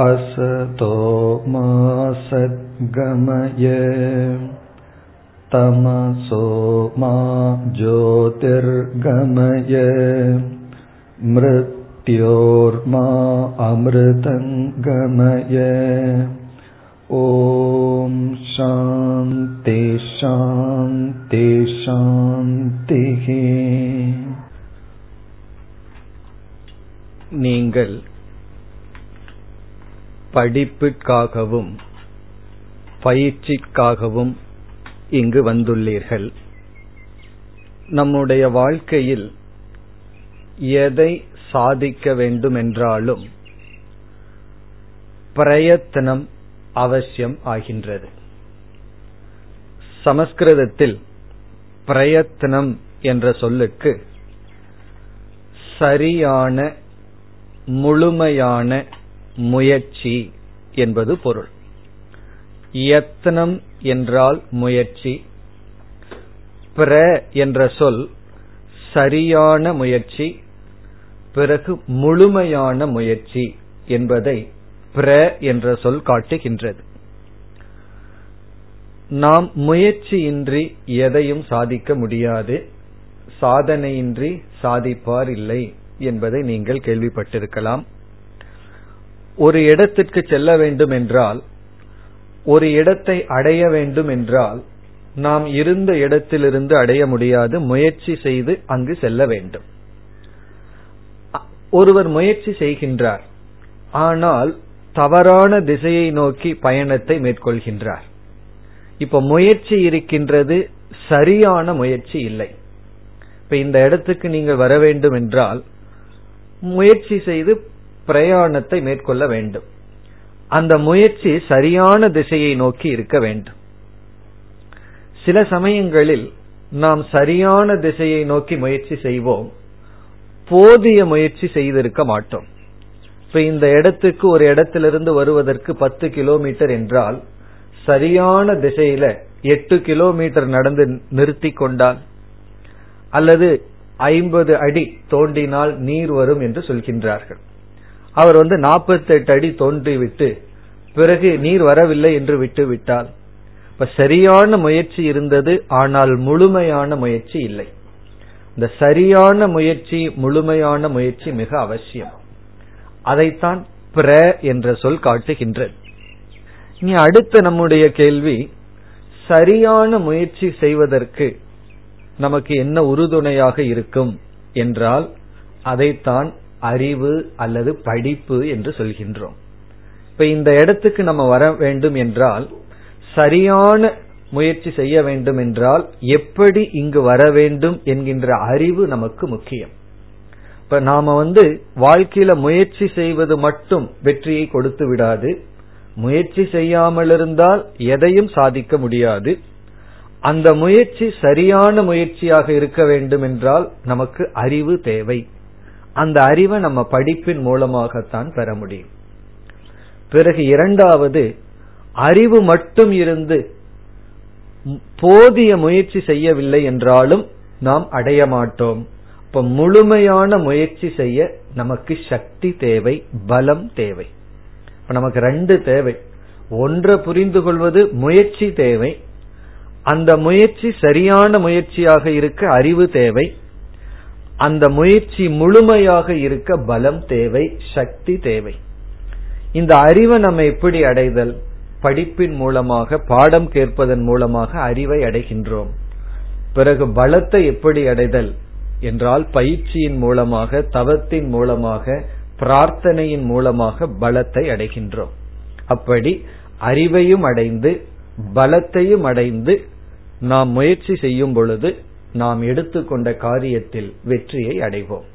असतो मा सद्गमय तमसो मा ज्योतिर्गमय मृत्योर्मा अमृतङ्गमय ॐ शान्ति शान्ति शान्तिः நீங்கள் படிப்புக்காகவும் பயிற்சிக்காகவும் இங்கு வந்துள்ளீர்கள். நம்முடைய வாழ்க்கையில் எதை சாதிக்க வேண்டுமென்றாலும் பிரயத்தனம் அவசியம் ஆகின்றது. சமஸ்கிருதத்தில் பிரயத்தனம் என்ற சொல்லுக்கு சரியான முழுமையான முயற்சி என்பது பொருள். யத்னம் என்றால் முயற்சி. பிர என்ற சொல் சரியான முயற்சி பிறகு முழுமையான முயற்சி என்பதை பிர என்ற சொல் காட்டுகின்றது. நாம் முயற்சியின்றி எதையும் சாதிக்க முடியாது சாதனையின்றி சாதிப்பார் இல்லை என்பதை நீங்கள் கேள்விப்பட்டிருக்கலாம். ஒரு இடத்திற்கு செல்ல வேண்டும் என்றால் ஒரு இடத்தை அடைய வேண்டும் என்றால் நாம் இருந்த இடத்திலிருந்து அடைய முடியாது முயற்சி செய்து அங்கு செல்ல வேண்டும். ஒருவர் முயற்சி செய்கின்றார் ஆனால் தவறான திசையை நோக்கி பயணத்தை மேற்கொள்கின்றார். இப்ப முயற்சி இருக்கின்றது சரியான முயற்சி இல்லை. இப்ப இந்த இடத்துக்கு நீங்கள் வர வேண்டும் என்றால் முயற்சி செய்து பிரயாணத்தை மேற்கொள்ள வேண்டும். அந்த முயற்சி சரியான திசையை நோக்கி இருக்க வேண்டும். சில சமயங்களில் நாம் சரியான திசையை நோக்கி முயற்சி செய்வோம். போதிய முயற்சி செய்திருக்க மாட்டோம். இப்ப இந்த இடத்துக்கு ஒரு இடத்திலிருந்து வருவதற்கு பத்து கிலோமீட்டர் என்றால் சரியான திசையில எட்டு கிலோமீட்டர் நடந்து நிறுத்தி கொண்டால் அல்லது ஐம்பது அடி தோண்டினால் நீர் வரும் என்று சொல்கின்றார்கள். அவர் வந்து நாற்பத்தி எட்டு அடி தோன்றிவிட்டு பிறகு நீர் வரவில்லை என்று விட்டு விட்டால் இப்ப சரியான முயற்சி இருந்தது ஆனால் முழுமையான முயற்சி இல்லை. இந்த சரியான முயற்சி முழுமையான முயற்சி மிக அவசியம். அதைத்தான் பிர என்ற சொல் காட்டுகின்றது. இனி அடுத்த நம்முடைய கேள்வி சரியான முயற்சி செய்வதற்கு நமக்கு என்ன உறுதுணையாக இருக்கும் என்றால் அதைத்தான் அறிவு அல்லது படிப்பு என்று சொல்கின்றோம். இப்ப இந்த இடத்துக்கு நம்ம வர வேண்டும் என்றால் சரியான முயற்சி செய்ய வேண்டும் என்றால் எப்படி இங்கு வர வேண்டும் என்கின்ற அறிவு நமக்கு முக்கியம். இப்ப நாம வந்து வாழ்க்கையில முயற்சி செய்வது மட்டும் வெற்றியை கொடுத்து விடாது. முயற்சி செய்யாமல் இருந்தால் எதையும் சாதிக்க முடியாது. அந்த முயற்சி சரியான முயற்சியாக இருக்க வேண்டும் என்றால் நமக்கு அறிவு தேவை. அந்த அறிவை நம்ம படிப்பின் மூலமாகத்தான் பெற முடியும். பிறகு இரண்டாவது அறிவு மட்டும் இருந்து போதிய முயற்சி செய்யவில்லை என்றாலும் நாம் அடைய மாட்டோம். இப்ப முழுமையான முயற்சி செய்ய நமக்கு சக்தி தேவை பலம் தேவை. இப்ப நமக்கு ரெண்டு தேவை. ஒன்றை புரிந்து கொள்வது முயற்சி தேவை. அந்த முயற்சி சரியான முயற்சியாக இருக்க அறிவு தேவை. அந்த முயற்சி முழுமையாக இருக்க பலம் தேவை சக்தி தேவை. இந்த அறிவை நம்ம எப்படி அடைதல்? படிப்பின் மூலமாக பாடம் கேட்பதன் மூலமாக அறிவை அடைகின்றோம். பிறகு பலத்தை எப்படி அடைதல்? என்றால் பயிற்சியின் மூலமாக தவத்தின் மூலமாக பிரார்த்தனையின் மூலமாக பலத்தை அடைகின்றோம். அப்படி அறிவையும் அடைந்து பலத்தையும் அடைந்து நாம் முயற்சி செய்யும் பொழுது நாம் எடுத்துக்கொண்ட காரியத்தில் வெற்றியை அடைவோம்.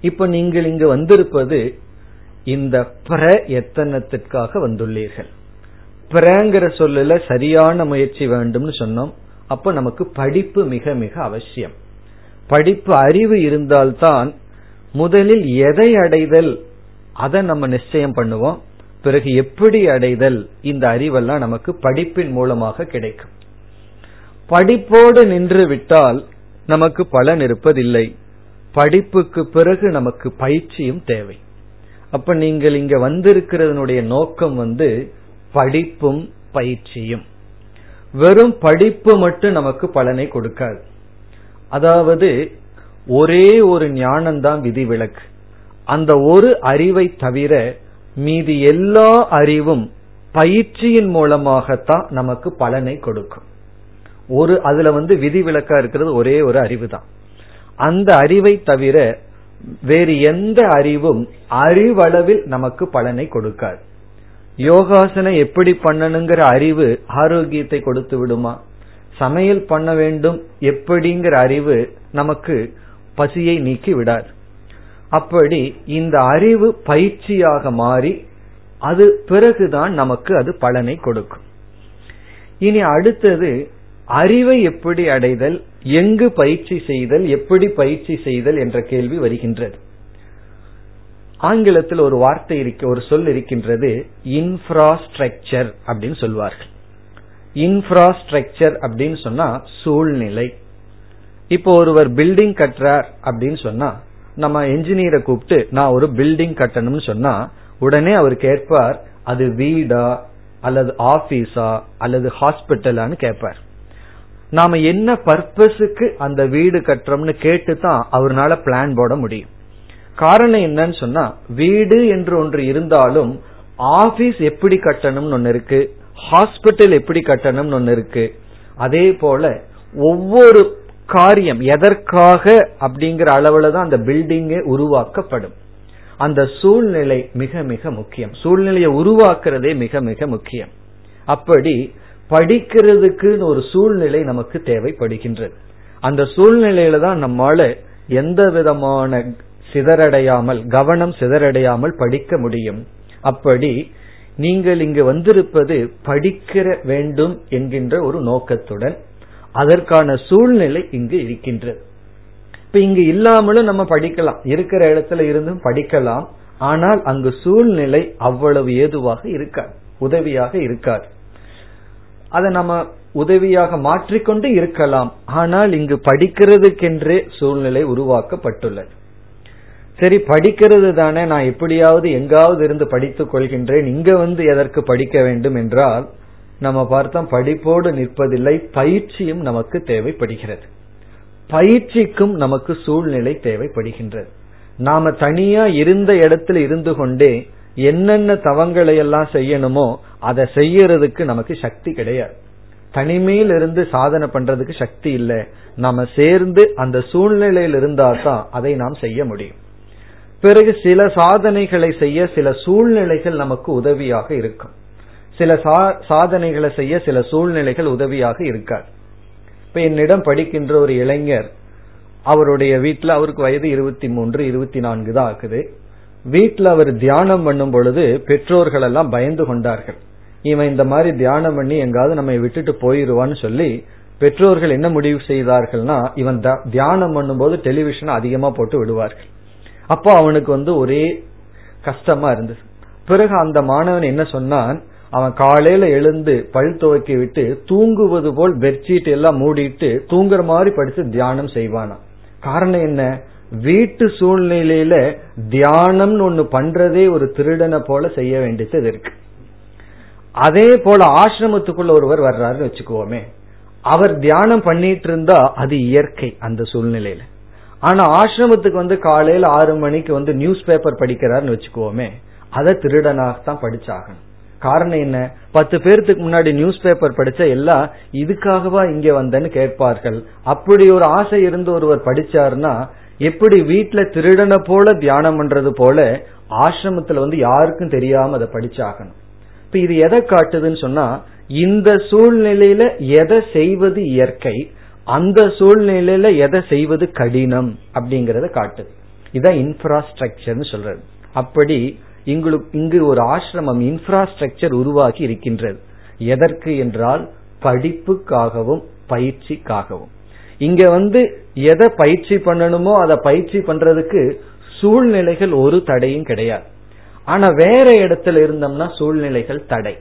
இப்ப நீங்கள் இங்கு வந்திருப்பது இந்த பிர எத்தனத்திற்காக வந்துள்ளீர்கள்? பிரங்கிற சொல்லல சரியான முயற்சி வேண்டும்னு சொன்னோம். அப்ப நமக்கு படிப்பு மிக மிக அவசியம். படிப்பு அறிவு இருந்தால்தான் முதலில் எதை அடைதல் அதை நம்ம நிச்சயம் பண்ணுவோம். பிறகு எப்படி அடைதல் இந்த அறிவெல்லாம் நமக்கு படிப்பின் மூலமாக கிடைக்கும். படிப்போடு நின்று விட்டால் நமக்கு பலன் இருப்பதில்லை. படிப்புக்கு பிறகு நமக்கு பயிற்சியும் தேவை. அப்ப நீங்கள் இங்க வந்திருக்கிறதனுடைய நோக்கம் வந்து படிப்பும் பயிற்சியும். வெறும் படிப்பு மட்டும் நமக்கு பலனை கொடுக்காது. அதாவது ஒரே ஒரு ஞானம்தான் விதிவிலக்கு. அந்த ஒரு அறிவை தவிர மீதி எல்லா அறிவும் பயிற்சியின் மூலமாகத்தான் நமக்கு பலனை கொடுக்கும். ஒரு அதுல வந்து விதிவிலக்கா இருக்கிறது ஒரே ஒரு அறிவு தான் அந்த அறிவை தவிர வேறு எந்த அறிவும் அறிவளவில் நமக்கு பலனை கொடுக்காது. யோகாசனம் எப்படி பண்ணணுங்கிற அறிவு ஆரோக்கியத்தை கொடுத்து விடுமா? சமையல் பண்ண வேண்டும் எப்படிங்கிற அறிவு நமக்கு பசியை நீக்கி விடாது. அப்படி இந்த அறிவு பயிற்சியாக மாறி அது பிறகுதான் நமக்கு அது பலனை கொடுக்கும். இனி அடுத்தது அறிவை எப்படி அடைதல் எங்கு பயிற்சி செய்தல் எப்படி பயிற்சி செய்தல் என்ற கேள்வி வருகின்றது. ஆங்கிலத்தில் ஒரு வார்த்தை இருக்க ஒரு சொல் இருக்கின்றது இன்ஃப்ராஸ்ட்ரக்சர் அப்படின்னு சொல்வார்கள். இன்ஃப்ராஸ்ட்ரக்சர் அப்படின்னு சொன்னா சூழ்நிலை. இப்போ ஒருவர் பில்டிங் கட்டுறார் அப்படின்னு சொன்னா நம்ம என்ஜினியரை கூப்பிட்டு நான் ஒரு பில்டிங் கட்டணும்னு சொன்னா உடனே அவர் கேட்பார் அது வீடா அல்லது ஆபீஸா அல்லது ஹாஸ்பிட்டலான்னு கேட்பார். நாம என்ன பர்பஸுக்கு அந்த வீடு கட்டுறோம்னு கேட்டு தான் அவர்னால பிளான் போட முடியும். காரணம் என்னன்னு சொன்னா வீடு என்று ஒன்று இருந்தாலும் ஆபீஸ் எப்படி கட்டணும்னு ஒன்னு இருக்கு ஹாஸ்பிட்டல் எப்படி கட்டணும்னு ஒன்னு இருக்கு. அதே போல ஒவ்வொரு காரியம் எதற்காக அப்படிங்கிற அளவுல தான் அந்த பில்டிங்கே உருவாக்கப்படும். அந்த சூழ்நிலை மிக மிக முக்கியம். சூழ்நிலையை உருவாக்குறதே மிக மிக முக்கியம். அப்படி படிக்கிறதுக்குன்னு ஒரு சூழ்நிலை நமக்கு தேவைப்படுகின்றது. அந்த சூழ்நிலையில தான் நம்மால எந்த விதமான சிதறடையாமல் கவனம் சிதறடையாமல் படிக்க முடியும். அப்படி நீங்கள் இங்கு வந்திருப்பது படிக்கிற வேண்டும் என்கின்ற ஒரு நோக்கத்துடன் அதற்கான சூழ்நிலை இங்கு இருக்கின்றது. இப்ப இங்கு இல்லாமலும் நம்ம படிக்கலாம். இருக்கிற இடத்துல இருந்தும் படிக்கலாம். ஆனால் அங்கு சூழ்நிலை அவ்வளவு ஏதுவாக இருக்காது உதவியாக இருக்காது. அதை நம்ம உதவியாக மாற்றிக்கொண்டு இருக்கலாம். ஆனால் இங்கு படிக்கிறதுக்கென்றே சூழ்நிலை உருவாக்கப்பட்டுள்ளது. சரி படிக்கிறது தானே நான் எப்படியாவது எங்காவது இருந்து படித்துக் கொள்கின்றேன் இங்க வந்து எதற்கு படிக்க வேண்டும் என்றால் நம்ம பார்த்தோம் படிப்போடு நிற்பதில்லை பயிற்சியும் நமக்கு தேவைப்படுகிறது. பயிற்சிக்கும் நமக்கு சூழ்நிலை தேவைப்படுகின்றது. நாம தனியா இருந்த இடத்துல இருந்து கொண்டே என்னென்ன தவங்களை எல்லாம் செய்யணுமோ அதை செய்யறதுக்கு நமக்கு சக்தி கிடையாது. தனிமையில் இருந்து சாதனை பண்றதுக்கு சக்தி இல்லை. நாம சேர்ந்து அந்த சூழ்நிலையில் இருந்தா தான் அதை நாம் செய்ய முடியும். பிறகு சில சாதனைகளை செய்ய சில சூழ்நிலைகள் நமக்கு உதவியாக இருக்கும். சில சாதனைகளை செய்ய சில சூழ்நிலைகள் உதவியாக இருக்காது. இப்ப என்னிடம் படிக்கின்ற ஒரு இளைஞர் அவருடைய வீட்டில் அவருக்கு வயது இருபத்தி மூன்று இருபத்தி நான்கு தான் ஆகுது. வீட்டில் அவர் தியானம் பண்ணும் பொழுது பெற்றோர்கள் எல்லாம் பயந்து கொண்டார்கள். இவன் இந்த மாதிரி தியானம் பண்ணி எங்காவது நம்ம விட்டுட்டு போயிருவான்னு சொல்லி பெற்றோர்கள் என்ன முடிவு செய்தார்கள்னா இவன் தியானம் பண்ணும்போது டெலிவிஷன் அதிகமா போட்டு விடுவார்கள். அப்போ அவனுக்கு வந்து ஒரே கஷ்டமா இருந்தது. பிறகு அந்த மாணவன் என்ன சொன்னான் அவன் காலையில எழுந்து பல் துவக்கி விட்டு தூங்குவது போல் பெட்ஷீட் எல்லாம் மூடிட்டு தூங்குற மாதிரி படிச்சு தியானம் செய்வானா காரணம் என்ன? வீட்டு சூழ்நிலையில தியானம்னு ஒண்ணு பண்றதே ஒரு திருடனை போல செய்ய வேண்டியது இருக்கு. அதே போல ஆசிரமத்துக்குள்ள ஒருவர் வர்றாருன்னு வச்சுக்குவோமே அவர் தியானம் பண்ணிட்டு இருந்தா அது இயற்கை அந்த சூழ்நிலையில. ஆனா ஆசிரமத்துக்கு வந்து காலையில ஆறு மணிக்கு வந்து நியூஸ் பேப்பர் படிக்கிறாருன்னு வச்சுக்குவோமே அதை திருடனாகத்தான் படிச்சாகணும். காரணம் என்ன? பத்து பேர்த்துக்கு முன்னாடி நியூஸ் பேப்பர் படிச்ச எல்லாம் இதுக்காகவா இங்க வந்தேன்னு கேட்பார்கள். அப்படி ஒரு ஆசை இருந்து ஒருவர் படிச்சாருன்னா எப்படி வீட்டுல திருடனை போல தியானம் பண்றது போல ஆசிரமத்துல வந்து யாருக்கும் தெரியாம அதை படிச்சாகணும். இப்ப இது எதை காட்டுதுன்னு சொன்னா இந்த சூழ்நிலையில எதை செய்வது இயற்கை அந்த சூழ்நிலையில எதை செய்வது கடினம் அப்படிங்கறத காட்டுது. இதான் இன்ஃப்ராஸ்ட்ரக்சர்னு சொல்றது. அப்படி இங்களுக்கு இங்கு ஒரு ஆசிரமம் இன்ஃப்ராஸ்ட்ரக்சர் உருவாக்கி இருக்கின்றது. எதற்கு என்றால் படிப்புக்காகவும் பயிற்சிக்காகவும். இங்க வந்து எதை பயிற்சி பண்ணணுமோ அதை பயிற்சி பண்றதுக்கு சூழ்நிலைகள் ஒரு தடையும் கிடையாது. ஆனா வேற இடத்துல இருந்தோம்னா சூழ்நிலைகள் தடை.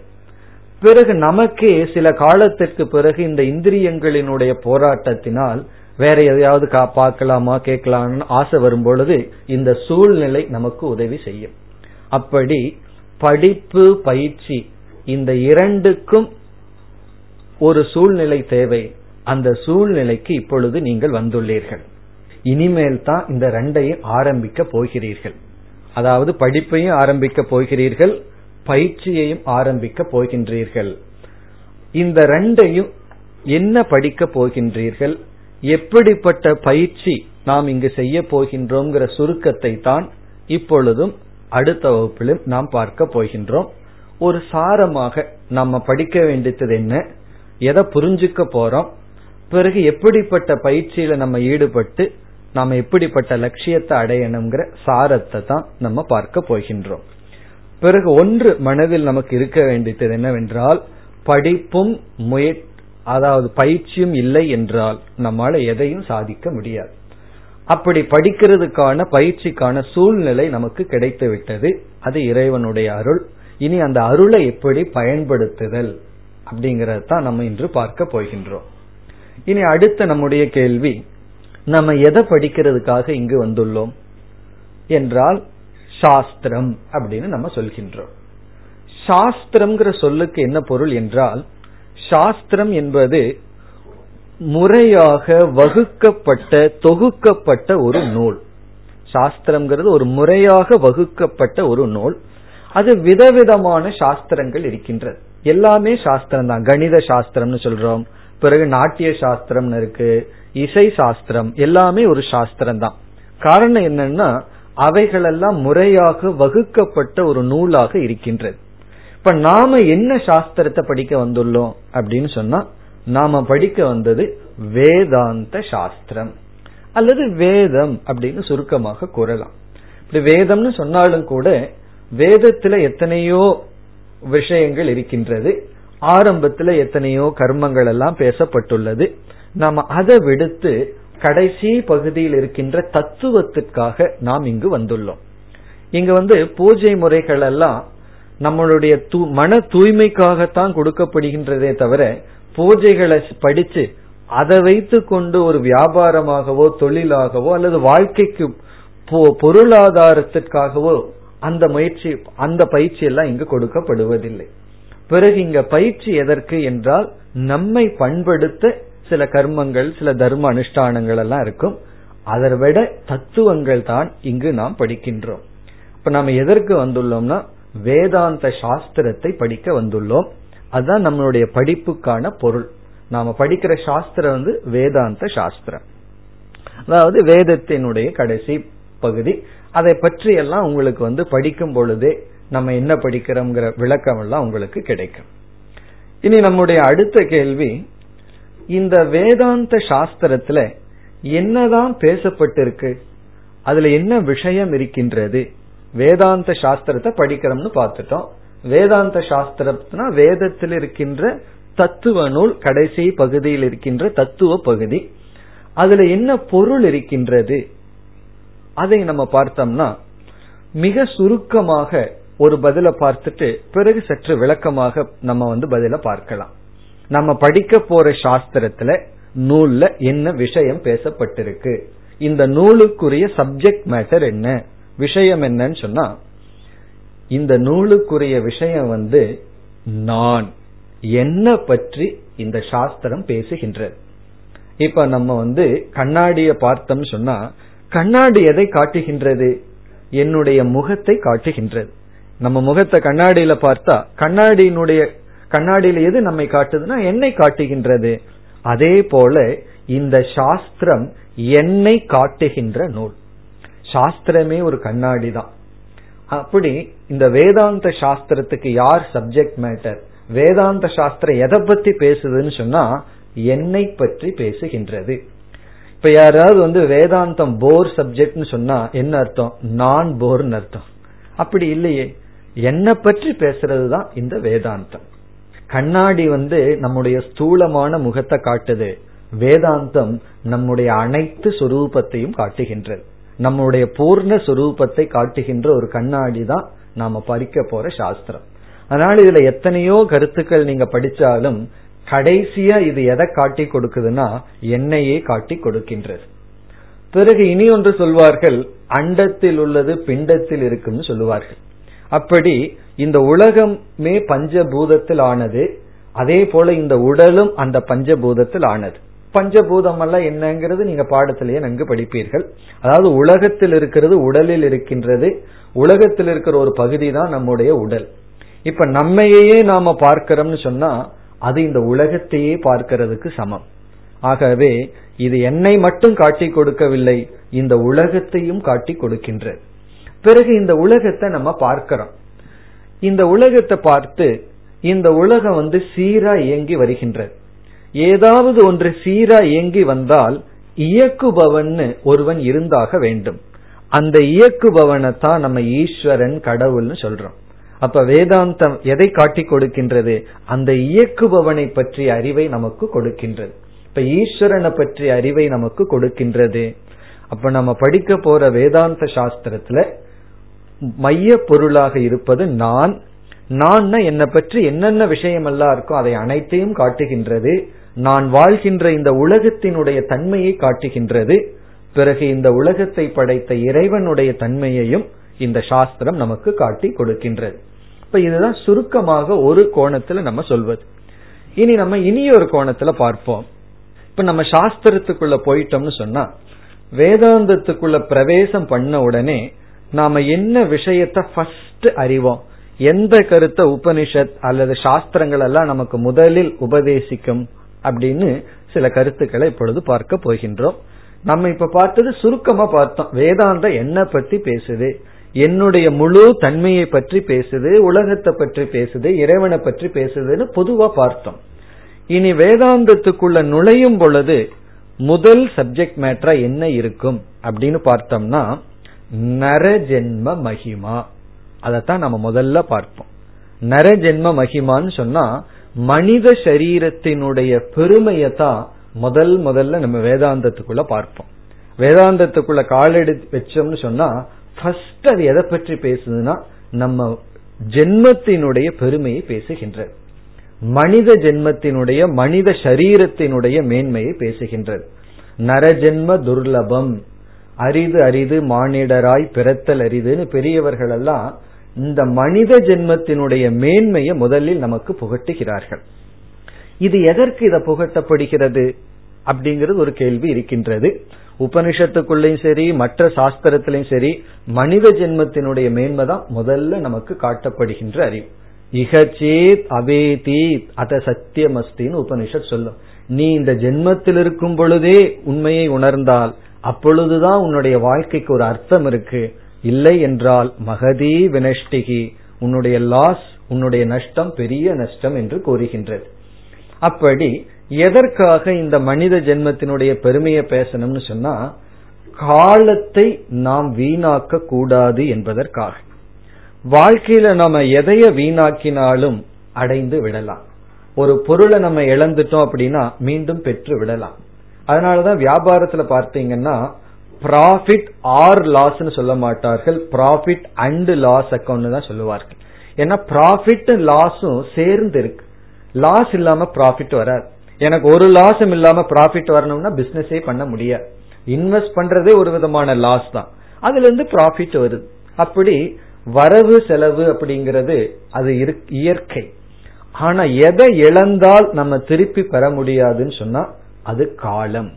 பிறகு நமக்கே சில காலத்திற்கு பிறகு இந்த இந்திரியங்களினுடைய போராட்டத்தினால் வேற எதையாவது பார்க்கலாமா கேட்கலாம்னு ஆசை வரும் பொழுது இந்த சூழ்நிலை நமக்கு உதவி செய்யும். அப்படி படிப்பு பயிற்சி இந்த இரண்டுக்கும் ஒரு சூழ்நிலை தேவை. அந்த சூழ்நிலைக்கு இப்பொழுது நீங்கள் வந்துள்ளீர்கள். இனிமேல் தான் இந்த ரெண்டையும் ஆரம்பிக்க போகிறீர்கள். அதாவது படிப்பையும் ஆரம்பிக்க போகிறீர்கள் பயிற்சியையும் ஆரம்பிக்க போகின்றீர்கள். இந்த ரெண்டையும் என்ன படிக்க போகின்றீர்கள்? எப்படிப்பட்ட பயிற்சி நாம் இங்கு செய்ய போகின்றோங்கிற சுருக்கத்தை தான் இப்பொழுதும் அடுத்த வகுப்பிலும் நாம் பார்க்க போகின்றோம். ஒரு சாரமாக நம்ம படிக்க வேண்டியது என்ன? எதை புரிஞ்சுக்க போறோம்? பிறகு எப்படிப்பட்ட பயிற்சியில நம்ம ஈடுபட்டு நாம எப்படிப்பட்ட லட்சியத்தை அடையணுங்கிற சாரத்தை தான் நம்ம பார்க்க போகின்றோம். பிறகு ஒன்று மனதில் நமக்கு இருக்க வேண்டியது என்னவென்றால் படிப்பும் முய அதாவது பயிற்சியும் இல்லை என்றால் நம்மால எதையும் சாதிக்க முடியாது. அப்படி படிக்கிறதுக்கான பயிற்சிக்கான சூழ்நிலை நமக்கு கிடைத்து விட்டது. அது இறைவனுடைய அருள். இனி அந்த அருளை எப்படி பயன்படுத்துதல் அப்படிங்கறத தான் நம்ம இன்று பார்க்க போகின்றோம். இனி அடுத்த நம்முடைய கேள்வி நம்ம எதை படிக்கிறதுக்காக இங்கு வந்துள்ளோம்? என்றால் சாஸ்திரம் அப்படின்னு நம்ம சொல்கின்றோம். சாஸ்திரம்ங்கிற சொல்லுக்கு என்ன பொருள் என்றால் சாஸ்திரம் என்பது முறையாக வகுக்கப்பட்ட தொகுக்கப்பட்ட ஒரு நூல். சாஸ்திரம்ங்கிறது ஒரு முறையாக வகுக்கப்பட்ட ஒரு நூல். அது விதவிதமான சாஸ்திரங்கள் இருக்கின்றது. எல்லாமே சாஸ்திரம் தான் கணித சாஸ்திரம்னு சொல்றோம். பிறகு நாட்டிய சாஸ்திரம்னு இருக்கு இசை சாஸ்திரம் எல்லாமே ஒரு சாஸ்திரம் தான் காரணம் என்னன்னா அவைகளெல்லாம் முறையாக வகுக்கப்பட்ட ஒரு நூலாக இருக்கின்றது. இப்ப நாம என்ன சாஸ்திரத்தை படிக்க வந்துள்ளோம் அப்படின்னு சொன்னா நாம படிக்க வந்தது வேதாந்த சாஸ்திரம். அல்லது வேதம் அப்படின்னு சுருக்கமாக கூறலாம். இப்படி வேதம்னு சொன்னாலும் கூட வேதத்துல எத்தனையோ விஷயங்கள் இருக்கின்றது. ஆரம்பத்துல எத்தனையோ கர்மங்கள் எல்லாம் பேசப்பட்டுள்ளது. நாம அதை விடுத்து கடைசி பகுதியில் இருக்கின்ற தத்துவத்திற்காக நாம் இங்கு வந்துள்ளோம். இங்க வந்து பூஜை முறைகள் எல்லாம் நம்மளுடைய மன தூய்மைக்காகத்தான் கொடுக்கப்படுகின்றதே தவிர பூஜைகளை படிச்சு அதை வைத்து கொண்டு ஒரு வியாபாரமாகவோ தொழிலாகவோ அல்லது வாழ்க்கைக்கு பொருளாதாரத்திற்காகவோ அந்த முயற்சி அந்த பயிற்சி எல்லாம் இங்கு கொடுக்கப்படுவதில்லை. பிறகு இங்க பயிற்சி எதற்கு என்றால் நம்மை பண்படுத்த சில கர்மங்கள் சில தர்ம அனுஷ்டானங்கள் எல்லாம் இருக்கும். அதை விட தத்துவங்கள் தான் இங்கு நாம் படிக்கின்றோம். இப்ப நாம எதற்கு வந்துள்ளோம்னா வேதாந்த சாஸ்திரத்தை படிக்க வந்துள்ளோம். அதுதான் நம்மளுடைய படிப்புக்கான பொருள். நாம படிக்கிற சாஸ்திரம் வந்து வேதாந்த சாஸ்திரம். அதாவது வேதத்தினுடைய கடைசி பகுதி. அதை பற்றி எல்லாம் உங்களுக்கு வந்து படிக்கும் பொழுதே நம்ம என்ன படிக்கிறோம்ங்கிற விளக்கம் எல்லாம் உங்களுக்கு கிடைக்கும். இனி நம்முடைய அடுத்த கேள்வி இந்த வேதாந்த சாஸ்திரத்துல என்னதான் பேசப்பட்டிருக்கு அதுல என்ன விஷயம் இருக்கின்றது வேதாந்த சாஸ்திரத்தை படிக்கிறோம்னு பார்த்துட்டோம். வேதாந்த சாஸ்திரம்னா வேதத்தில் இருக்கின்ற தத்துவ நூல் கடைசி பகுதியில் இருக்கின்ற தத்துவ பகுதி. அதுல என்ன பொருள் இருக்கின்றது அதை நம்ம பார்த்தோம்னா மிக சுருக்கமாக ஒரு பதில பார்த்துட்டு பிறகு சற்று விளக்கமாக நம்ம வந்து பதில பார்க்கலாம். நம்ம படிக்க போற சாஸ்திரத்துல நூல்ல என்ன விஷயம் பேசப்பட்டிருக்கு? இந்த நூலுக்குரிய சப்ஜெக்ட் மேட்டர் என்ன? விஷயம் என்னன்னு சொன்னா இந்த நூலுக்குரிய விஷயம் வந்து நான் என்ன பற்றி இந்த சாஸ்திரம் பேசுகின்றது. இப்ப நம்ம வந்து கண்ணாடிய பார்த்தோம் சொன்னா கண்ணாடி எதை காட்டுகின்றது? என்னுடைய முகத்தை காட்டுகின்றது. நம்ம முகத்தை கண்ணாடியில பார்த்தா கண்ணாடியினுடைய கண்ணாடியில எது நம்மை காட்டுதுன்னா என்னை காட்டுகின்றது. அதே போல இந்த சாஸ்திரம் என்னை காட்டுகின்ற நூல். சாஸ்திரமே ஒரு கண்ணாடி தான். அப்படி இந்த வேதாந்த சாஸ்திரத்துக்கு யார் சப்ஜெக்ட் மேட்டர் வேதாந்த சாஸ்திரம் எதை பத்தி பேசுதுன்னு சொன்னா என்னை பற்றி பேசுகின்றது. இப்ப யாராவது வந்து வேதாந்தம் போர் சப்ஜெக்ட்னு சொன்னா என்ன அர்த்தம்? நான் போர்னு அர்த்தம். அப்படி இல்லையே. என்னை பற்றி பேசுறது தான் இந்த வேதாந்தம். கண்ணாடி வந்து நம்முடைய ஸ்தூலமான முகத்தை காட்டுது. வேதாந்தம் நம்முடைய அனைத்து சுரூபத்தையும் காட்டுகின்றது. நம்முடைய பூர்ண சுரூபத்தை காட்டுகின்ற ஒரு கண்ணாடி தான் நாம பறிக்க போற சாஸ்திரம். அதனால இதுல எத்தனையோ கருத்துக்கள் நீங்க படிச்சாலும் கடைசியா இது எதை காட்டி கொடுக்குதுன்னா என்னையே காட்டி கொடுக்கின்றது. பிறகு இனி ஒன்று சொல்வார்கள் அண்டத்தில் உள்ளது பிண்டத்தில் இருக்குன்னு சொல்லுவார்கள். அப்படி இந்த உலகமே பஞ்சபூதத்தில் ஆனது அதே போல இந்த உடலும் அந்த பஞ்சபூதத்தில் ஆனது பஞ்சபூதம் எல்லாம் என்னங்கிறது நீங்க பாடத்திலேயே நன்கு படிப்பீர்கள். அதாவது உலகத்தில் இருக்கிறது உடலில் இருக்கின்றது. உலகத்தில் இருக்கிற ஒரு பகுதி தான் நம்முடைய உடல். இப்ப நம்மையே நாம பார்க்கிறோம்னு சொன்னா அது இந்த உலகத்தையே பார்க்கிறதுக்கு சமம். ஆகவே இது என்னை மட்டும் காட்டி கொடுக்கவில்லை இந்த உலகத்தையும் காட்டி கொடுக்கின்றது. பிறகு இந்த உலகத்தை நம்ம பார்க்கிறோம். இந்த உலகத்தை பார்த்து இந்த உலகம் வந்து சீரா இயங்கி வருகின்றது. ஏதாவது ஒன்று சீரா இயங்கி வந்தால் இயக்குபவன் ஒருவன் இருந்தாக வேண்டும். அந்த இயக்குபவனை தான் நம்ம ஈஸ்வரன் கடவுள்னு சொல்றோம். அப்ப வேதாந்தம் எதை காட்டி கொடுக்கின்றது? அந்த இயக்குபவனை பற்றிய அறிவை நமக்கு கொடுக்கின்றது. இப்ப ஈஸ்வரனை பற்றிய அறிவை நமக்கு கொடுக்கின்றது. அப்ப நம்ம படிக்க போற வேதாந்த சாஸ்திரத்துல மைய பொருளாக இருப்பது நான். நான் என்னை பற்றி என்னென்ன விஷயம் எல்லாம் இருக்கோ அதை அனைத்தையும் காட்டுகின்றது. நான் வாழ்கின்ற இந்த உலகத்தினுடைய தன்மையை காட்டுகின்றது. பிறகு இந்த உலகத்தை படைத்த இறைவனுடைய தன்மையையும் இந்த சாஸ்திரம் நமக்கு காட்டி கொடுக்கின்றது. இப்ப இதுதான் சுருக்கமாக ஒரு கோணத்துல நம்ம சொல்வது. இனி நம்ம இனி ஒரு கோணத்துல பார்ப்போம். இப்ப நம்ம சாஸ்திரத்துக்குள்ள போயிட்டோம்னு சொன்னா வேதாந்தத்துக்குள்ள பிரவேசம் பண்ண உடனே நாம என்ன விஷயத்த ஃபர்ஸ்ட் அறிவோம். எந்த கருத்தை உபனிஷத் அல்லது சாஸ்திரங்கள் எல்லாம் நமக்கு முதலில் உபதேசிக்கும் அப்படின்னு சில கருத்துக்களை இப்பொழுது பார்க்க போகின்றோம். நம்ம இப்ப பார்த்தது சுருக்கமா பார்த்தோம். வேதாந்தம் என்ன பற்றி பேசுது என்னுடைய முழு தன்மையை பற்றி பேசுது உலகத்தை பற்றி பேசுது இறைவனை பற்றி பேசுதுன்னு பொதுவா பார்த்தோம். இனி வேதாந்தத்துக்குள்ள நுழையும் பொழுது முதல் சப்ஜெக்ட் மேட்டரா என்ன இருக்கும் அப்படின்னு பார்த்தோம்னா நரஜென்ம மகிமா. அதைத்தான் நம்ம முதல்ல பார்ப்போம். நரஜென்ம மகிமான்னு சொன்னா மனித சரீரத்தினுடைய பெருமையை தான் முதல் முதல்ல நம்ம வேதாந்தத்துக்குள்ள பார்ப்போம். வேதாந்தத்துக்குள்ள காலெடு வச்சோம்னு சொன்னா ஃபர்ஸ்ட் அது எதை பற்றி பேசுதுன்னா நம்ம ஜென்மத்தினுடைய பெருமையை பேசுகின்றது. மனித ஜென்மத்தினுடைய மனித சரீரத்தினுடைய மேன்மையை பேசுகின்றது. நரஜென்ம துர்லபம். அரிது அரிது மானிடராய் பிறத்தல் அரிதுன்னு பெரியவர்கள் எல்லாம் இந்த மனித ஜென்மத்தினுடைய மேன்மையை முதலில் நமக்கு புகட்டுகிறார்கள். இது எதற்கு இதை புகட்டப்படுகிறது அப்படிங்கிறது ஒரு கேள்வி இருக்கின்றது. உபனிஷத்துக்குள்ளயும் சரி மற்ற சாஸ்திரத்திலையும் சரி மனித ஜென்மத்தினுடைய மேன்மை தான் முதல்ல நமக்கு காட்டப்படுகின்ற அறிவு. இகச்சேத் அவேதீத் அத சத்தியமஸ்தின்னு உபனிஷத் சொல்லும். நீ இந்த ஜென்மத்தில் இருக்கும் பொழுதே உண்மையை உணர்ந்தால் அப்பொழுதுதான் உன்னுடைய வாழ்க்கைக்கு ஒரு அர்த்தம் இருக்கு. இல்லை என்றால் மகதி வினஷ்டிகி. உன்னுடைய லாஸ் உன்னுடைய நஷ்டம் பெரிய நஷ்டம் என்று கூறுகின்றது. அப்படி எதற்காக இந்த மனித ஜென்மத்தினுடைய பெருமையை பேசணும்னு சொன்னா காலத்தை நாம் வீணாக்க கூடாது என்பதற்காக. வாழ்க்கையில நம்ம எதைய வீணாக்கினாலும் அடைந்து விடலாம். ஒரு பொருளை நம்ம இழந்துட்டோம் அப்படின்னா மீண்டும் பெற்று விடலாம். அதனாலதான் வியாபாரத்துல பார்த்தீங்கன்னா ப்ராஃபிட் ஆர் லாஸ்னு சொல்ல மாட்டார்கள். ப்ராஃபிட் அண்ட் லாஸ் அக்கௌண்ட் தான் சொல்லுவார்கள். ஏன்னா ப்ராஃபிட் லாஸும் சேர்ந்து இருக்கு. லாஸ் இல்லாம ப்ராஃபிட் வராது. எனக்கு ஒரு லாஸும் இல்லாம ப்ராஃபிட் வரணும்னா பிசினஸே பண்ண முடியாது. இன்வெஸ்ட் பண்றதே ஒரு விதமான லாஸ் தான். அதுல இருந்து ப்ராஃபிட் வருது. அப்படி வரவு செலவு அப்படிங்கிறது அது இயற்கை. ஆனா எதை இழந்தால் நம்ம திருப்பி பெற முடியாதுன்னு சொன்னா அது காலம்.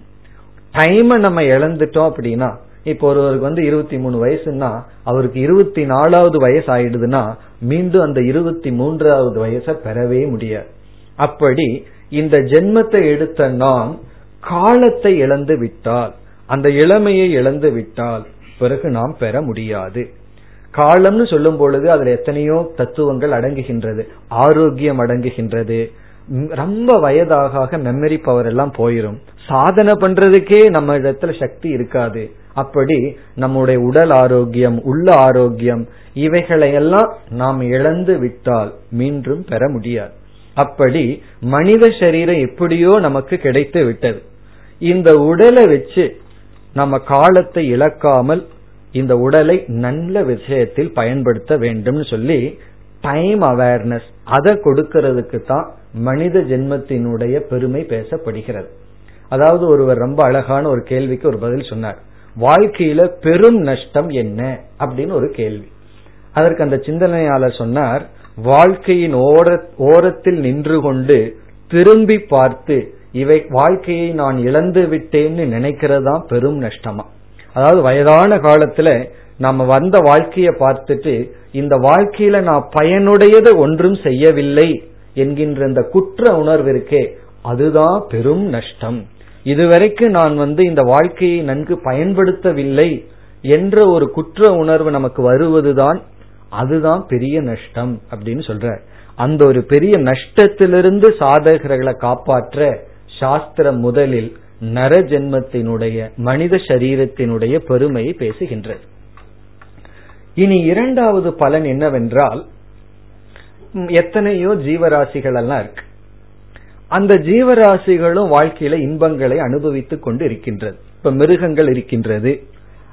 டைமை நம்ம இழந்துட்டோம் அப்படின்னா இப்போ ஒருவருக்கு வந்து இருபத்தி மூணு வயசுன்னா அவருக்கு இருபத்தி நாலாவது வயசு ஆயிடுதுன்னா மீண்டும் அந்த இருபத்தி மூன்றாவது வயசை பெறவே முடியாது. அப்படி இந்த ஜென்மத்தை எடுத்த நாம் காலத்தை இழந்து விட்டால் அந்த இளமையை இழந்து விட்டால் பிறகு நாம் பெற முடியாது. காலம்னு சொல்லும் பொழுது அதுல எத்தனையோ தத்துவங்கள் அடங்குகின்றது. ஆரோக்கியம் அடங்குகின்றது. ரொம்ப வயதாக மெமரி பவர் எல்லாம் போயிரும். சாதனை பண்றதுக்கே நம்ம இடத்துல சக்தி இருக்காது. அப்படி நம்முடைய உடல் ஆரோக்கியம் உள்ள ஆரோக்கியம் இவைகளையெல்லாம் நாம் இழந்து விட்டால் மீண்டும் பெற முடியாது. அப்படி மனித சரீரம் எப்படியோ நமக்கு கிடைத்து விட்டது. இந்த உடலை வச்சு நம்ம காலத்தை இழக்காமல் இந்த உடலை நல்ல விஷயத்தில் பயன்படுத்த வேண்டும் சொல்லி டைம் அவேர்னஸ் அதை கொடுக்கறதுக்கு தான் மனித ஜென்மத்தினுடைய பெருமை பேசப்படுகிறது. அதாவது ஒருவர் ரொம்ப அழகான ஒரு கேள்விக்கு ஒரு பதில் சொன்னார். வாழ்க்கையில பெரும் நஷ்டம் என்ன? அப்படின்னு ஒரு கேள்வி. அதற்கு அந்த சிந்தனையாளர் சொன்னார் வாழ்க்கையின் ஓர ஓரத்தில் நின்று கொண்டு திரும்பி பார்த்து இவை வாழ்க்கையை நான் இழந்து விட்டேன்னு நினைக்கிறதா பெரும் நஷ்டமா? அதாவது வயதான காலத்துல நம்ம வந்த வாழ்க்கையை பார்த்துட்டு இந்த வாழ்க்கையில நான் பயனுடையதை ஒன்றும் செய்யவில்லை என்கின்ற இந்த குற்ற உணர்வு இருக்கே அதுதான் பெரும் நஷ்டம். இதுவரைக்கும் நான் வந்து இந்த வாழ்க்கையை நன்கு பயன்படுத்தவில்லை என்ற ஒரு குற்ற உணர்வு நமக்கு வருவதுதான் அதுதான் பெரிய நஷ்டம் அப்படின்னு சொல்ற. அந்த ஒரு பெரிய நஷ்டத்திலிருந்து சாதகர்களை காப்பாற்ற சாஸ்திரம் முதலில் நரஜென்மத்தினுடைய மனித சரீரத்தினுடைய பெருமையை பேசுகின்றது. இனி இரண்டாவது பலன் என்னவென்றால் எத்தனையோ ஜீவராசிகள் எல்லாம் இருக்கு. அந்த ஜீவராசிகளும் வாழ்க்கையில இன்பங்களை அனுபவித்துக் கொண்டு இருக்கின்றது இப்ப மிருகங்கள் இருக்கின்றது.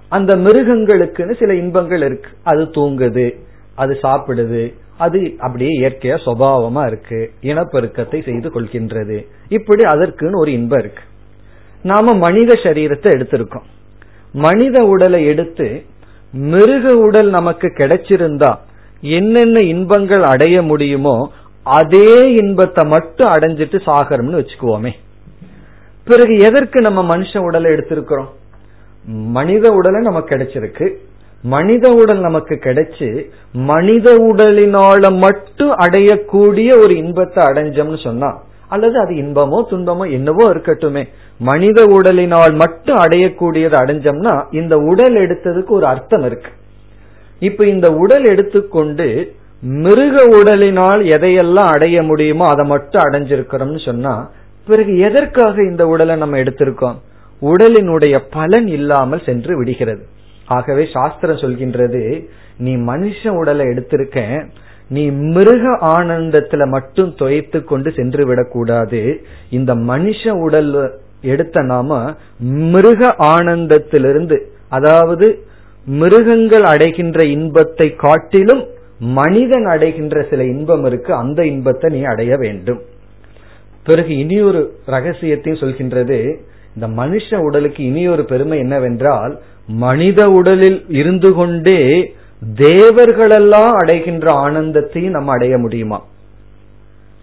அந்த மிருகங்களுக்குன்னு சில இன்பங்கள் இருக்கு. அது தூங்குது அது சாப்பிடுது அது அப்படியே இயற்கையா சுவாவமா இருக்கு இனப்பெருக்கத்தை செய்து கொள்கின்றது. இப்படி அதற்குன்னு ஒரு இன்பம் இருக்கு. நாம மனித சரீரத்தை எடுத்திருக்கோம். மனித உடலை எடுத்து மிருக உடல் நமக்கு கிடைச்சிருந்தா என்னென்ன இன்பங்கள் அடைய முடியுமோ அதே இன்பத்தை மட்டும் அடைஞ்சிட்டு சாகரம்னு வச்சுக்குவோமே. பிறகு எதற்கு நம்ம மனுஷ உடலை எடுத்திருக்கிறோம்? மனித உடலை நமக்கு கிடைச்சிருக்கு. மனித உடல் நமக்கு கிடைச்சு மனித உடலினால மட்டும் அடையக்கூடிய ஒரு இன்பத்தை அடைஞ்சோம்னு சொன்னா அல்லது அது இன்பமோ துன்பமோ என்னவோ இருக்கட்டுமே. மனித உடலினால் மட்டும் அடையக்கூடியது அடைஞ்சோம்னா இந்த உடல் எடுத்ததுக்கு ஒரு அர்த்தம் இருக்கு. இப்ப இந்த உடல் எடுத்துக்கொண்டு மிருக உடலினால் எதையெல்லாம் அடைய முடியுமோ அதை மட்டும் அடைஞ்சிருக்கிறோம்னு சொன்னா பிறகு எதற்காக இந்த உடலை நம்ம எடுத்திருக்கோம்? உடலினுடைய பலன் இல்லாமல் சென்று விடுகிறது. ஆகவே சாஸ்திரம் சொல்கின்றது நீ மனுஷ உடலை எடுத்திருக்க நீ மிருக ஆனந்தத்துல மட்டும் துவைத்து கொண்டு சென்று விடக்கூடாது இந்த மனுஷ உடல் எடுத்த நாம மிருக ஆனந்தத்திலிருந்து அதாவது மிருகங்கள் அடைகின்ற இன்பத்தை காட்டிலும் மனிதன் அடைகின்ற சில இன்பம் இருக்கு அந்த இன்பத்தை நீ அடைய வேண்டும். பிறகு இனி ஒரு ரகசியத்தையும் சொல்கின்றது இந்த மனுஷ உடலுக்கு இனி ஒரு பெருமை என்னவென்றால் மனித உடலில் இருந்து கொண்டே தேவர்களெல்லாம் அடைகின்ற ஆனந்தத்தையும் நம்ம அடைய முடியுமா?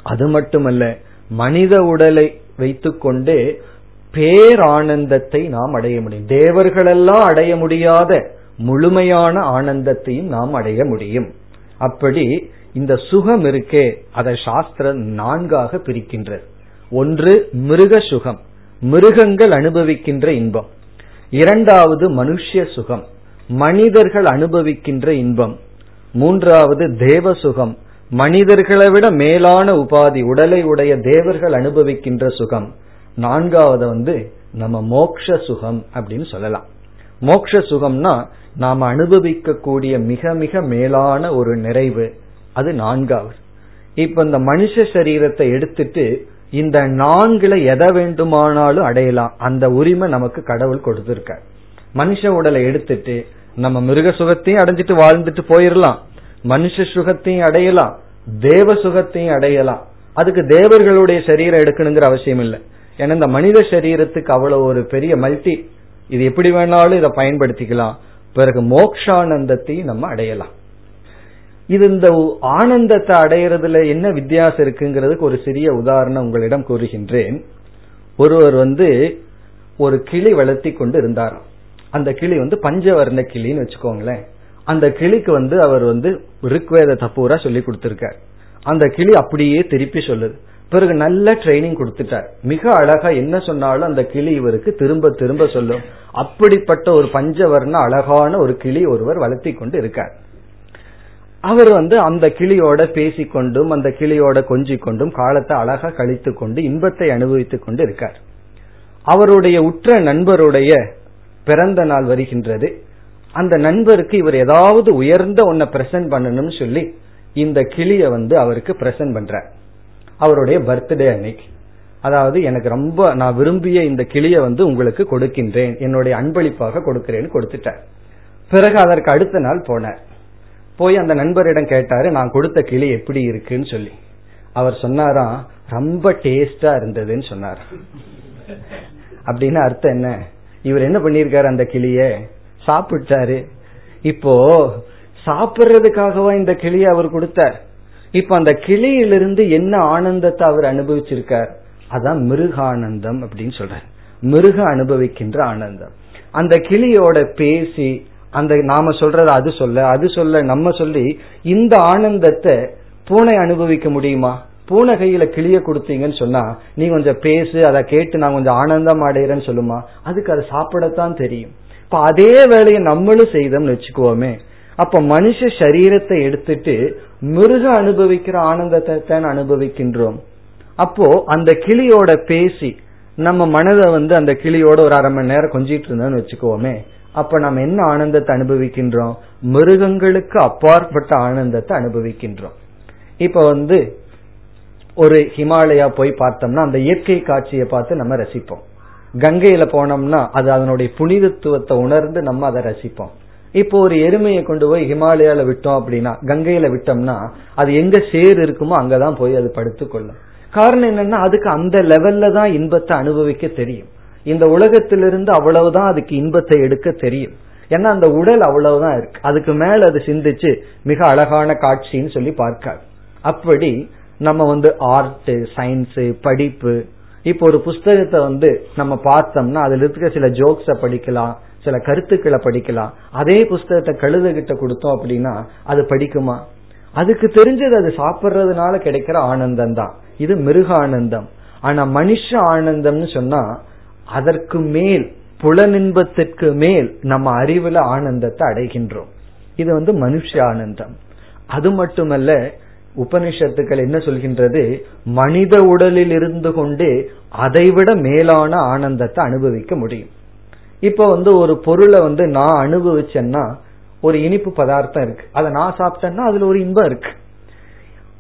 அது மட்டுமல்ல மனித உடலை வைத்துக்கொண்டே பேரானந்தத்தை நாம் அடைய முடியும். தேவர்களெல்லாம் அடைய முடியாத முழுமையான ஆனந்தத்தையும் நாம் அடைய முடியும். அப்படி இந்த சுகம் இருக்கே அதை சாஸ்திரம் நான்காக பிரிக்கின்றது. ஒன்று மிருக சுகம். மிருகங்கள் அனுபவிக்கின்ற இன்பம். இரண்டாவது மனுஷ்ய சுகம். மனிதர்கள் அனுபவிக்கின்ற இன்பம். மூன்றாவது தேவ சுகம் மனிதர்களை விட மேலான உபாதி உடலை உடைய தேவர்கள் அனுபவிக்கின்ற சுகம். நான்காவது வந்து நம்ம மோக்ஷ சுகம் அப்படின்னு சொல்லலாம். மோக்ஷ சுகம்னா நாம் அனுபவிக்கக்கூடிய மிக மிக மேலான ஒரு நிறைவு. அது நான்காவது. இப்ப இந்த மனுஷ சரீரத்தை எடுத்துட்டு இந்த நான்குல எதை வேண்டுமானாலும் அடையலாம். அந்த உரிமை நமக்கு கடவுள் கொடுத்திருக்க மனுஷ உடலை எடுத்துட்டு நம்ம மிருக சுகத்தையும் அடைஞ்சிட்டு வாழ்ந்துட்டு போயிடலாம் மனுஷ சுகத்தையும் அடையலாம். தேவ சுகத்தையும் அடையலாம். அதுக்கு தேவர்களுடைய சரீரம் எடுக்கணுங்கிற அவசியம் இல்லை. ஏன்னா இந்த மனித சரீரத்துக்கு அவ்வளவு ஒரு பெரிய மல்டி. இது எப்படி வேணாலும் இதை பயன்படுத்திக்கலாம். பிறகு மோக்ஷானந்தத்தையும் நம்ம அடையலாம். இது இந்த ஆனந்தத்தை அடையிறதுல என்ன வித்தியாசம் இருக்குங்கிறதுக்கு ஒரு சிறிய உதாரணம் உங்களிடம் கூறுகின்றேன். ஒருவர் வந்து ஒரு கிளி வளர்த்தி கொண்டு இருந்தாராம். அந்த கிளி வந்து பஞ்சவர்ண கிளின்னு வச்சுக்கோங்களேன். அந்த கிளிக்கு வந்து அவர் வந்து ருக்வேத தப்பூரா சொல்லி கொடுத்திருக்கார். அந்த கிளி அப்படியே திருப்பி சொல்லுது. பிறகு நல்ல ட்ரைனிங் கொடுத்துட்டார். மிக அழகா என்ன சொன்னாலும் அந்த கிளி இவருக்கு திரும்ப திரும்ப சொல்லும். அப்படிப்பட்ட ஒரு பஞ்சவர்ண அழகான ஒரு கிளி ஒருவர் வளர்த்தி கொண்டு இருக்கார். அவர் வந்து அந்த கிளியோட பேசிக்கொண்டும் அந்த கிளியோட கொஞ்சிக்கொண்டும் காலத்தை அழகா கழித்து கொண்டு இன்பத்தை அனுபவித்துக் கொண்டு இருக்கார். அவருடைய உற்ற நண்பருடைய பிறந்த நாள் வருகின்றது. அந்த நண்பருக்கு இவர் ஏதாவது உயர்ந்த ஒன்ன பிரசன்ட் பண்ணணும்னு சொல்லி இந்த கிளிய வந்து அவருக்கு பிரசன்ட் பண்ற அவருடைய பர்த்டே அன்னைக்கு. அதாவது எனக்கு ரொம்ப நான் விரும்பிய இந்த கிளிய வந்து உங்களுக்கு கொடுக்கின்றேன். என்னுடைய அன்பளிப்பாக கொடுக்கிறேன்னு கொடுத்துட்டார். பிறகு அதற்கு அடுத்த நாள் போனார். போய் அந்த நண்பரிடம் கேட்டாரு நான் கொடுத்த கிளி எப்படி இருக்குன்னு சொல்லி. அவர் சொன்னாராம் ரொம்ப டேஸ்டா இருந்ததுன்னு சொன்னார். அப்படின்னு அர்த்தம் என்ன? இவர் என்ன பண்ணிருக்காரு அந்த கிளிய? சாப்பிட்டாரு. இப்போ சாப்பிட்றதுக்காகவா இந்த கிளியை அவர் கொடுத்தார்? இப்ப அந்த கிளியிலிருந்து என்ன ஆனந்தத்தை அவர் அனுபவிச்சிருக்கார்? அதான் மிருகானந்தம் அப்படின்னு சொல்றார். மிருக அனுபவிக்கின்ற ஆனந்தம். அந்த கிளியோட பேசி அந்த நாம சொல்றது அது சொல்ல அது சொல்ல நம்ம சொல்லி இந்த ஆனந்தத்தை பூனை அனுபவிக்க முடியுமா? பூனை கையில கிளிய கொடுத்தீங்கன்னு சொன்னா நீ கொஞ்சம் பேசு அதை கேட்டு நான் கொஞ்சம் ஆனந்தம் அடைகிறேன்னு சொல்லுமா? அதுக்கு அதை சாப்பிடத்தான் தெரியும். இப்ப அதே வேலையை நம்மளும் செய்தோம்னு வச்சுக்கோமே அப்ப மனுஷ சரீரத்தை எடுத்துட்டு மிருக அனுபவிக்கிற ஆனந்தத்தை தான் அனுபவிக்கின்றோம். அப்போ அந்த கிளியோட பேசி நம்ம மனதை வந்து அந்த கிளியோட ஒரு அரை மணி நேரம் கொஞ்சிட்டு இருந்தோம்னு வச்சுக்கோமே அப்ப நம்ம என்ன ஆனந்தத்தை அனுபவிக்கின்றோம்? மிருகங்களுக்கு அப்பாற்பட்ட ஆனந்தத்தை அனுபவிக்கின்றோம். இப்ப வந்து ஒரு ஹிமாலயா போய் பார்த்தோம்னா அந்த இயற்கை காட்சியை பார்த்து நம்ம ரசிப்போம். கங்கையில போனோம்னா அது அதனுடைய புனிதத்துவத்தை உணர்ந்து நம்ம அதை ரசிப்போம். இப்போ ஒரு எருமையை கொண்டு போய் ஹிமாலயால விட்டோம் அப்படின்னா கங்கையில விட்டோம்னா அது எங்க சேர் இருக்குமோ அங்கதான் போய் அது படுத்துக்கொள்ளும். காரணம் என்னன்னா அதுக்கு அந்த லெவல்ல தான் இன்பத்தை அனுபவிக்க தெரியும். இந்த உலகத்திலிருந்து அவ்வளவுதான் அதுக்கு இன்பத்தை எடுக்க தெரியும். ஏன்னா அந்த உடல் அவ்வளவுதான் இருக்கு. அதுக்கு மேல அது சிந்திச்சு மிக அழகான காட்சின்னு சொல்லி பார்க்காது அப்படி நம்ம வந்து ஆர்ட் சயின்ஸ் படிப்பு. இப்போ ஒரு புஸ்தகத்தை வந்து நம்ம பார்த்தோம்னா அதுல இருக்க சில ஜோக்ஸ படிக்கலாம் சில கருத்துக்களை படிக்கலாம். அதே புஸ்தகத்தை கழுத கிட்ட கொடுத்தோம் அப்படின்னா அது படிக்குமா? அதுக்கு தெரிஞ்சது அது சாப்பிட்றதுனால கிடைக்கிற ஆனந்தம் தான். இது மிருக ஆனந்தம் ஆனா மனுஷ ஆனந்தம்னு சொன்னா அதற்கு மேல் புலனின்பத்திற்கு மேல் நம்ம அறிவுல ஆனந்தத்தை அடைகின்றோம். இது வந்து மனுஷ ஆனந்தம். அது மட்டுமல்ல உபனிஷத்துக்கள் என்ன சொல்கின்றது? மனித உடலில் இருந்து கொண்டு அதைவிட மேலான ஆனந்தத்தை அனுபவிக்க முடியும். இப்ப வந்து ஒரு பொருளை வந்து நான் அனுபவிச்சேன்னா ஒரு இனிப்பு பதார்த்தம் இருக்கு. அதை நான் சாப்பிட்டேன்னா அதுல ஒரு இன்பம் இருக்கு.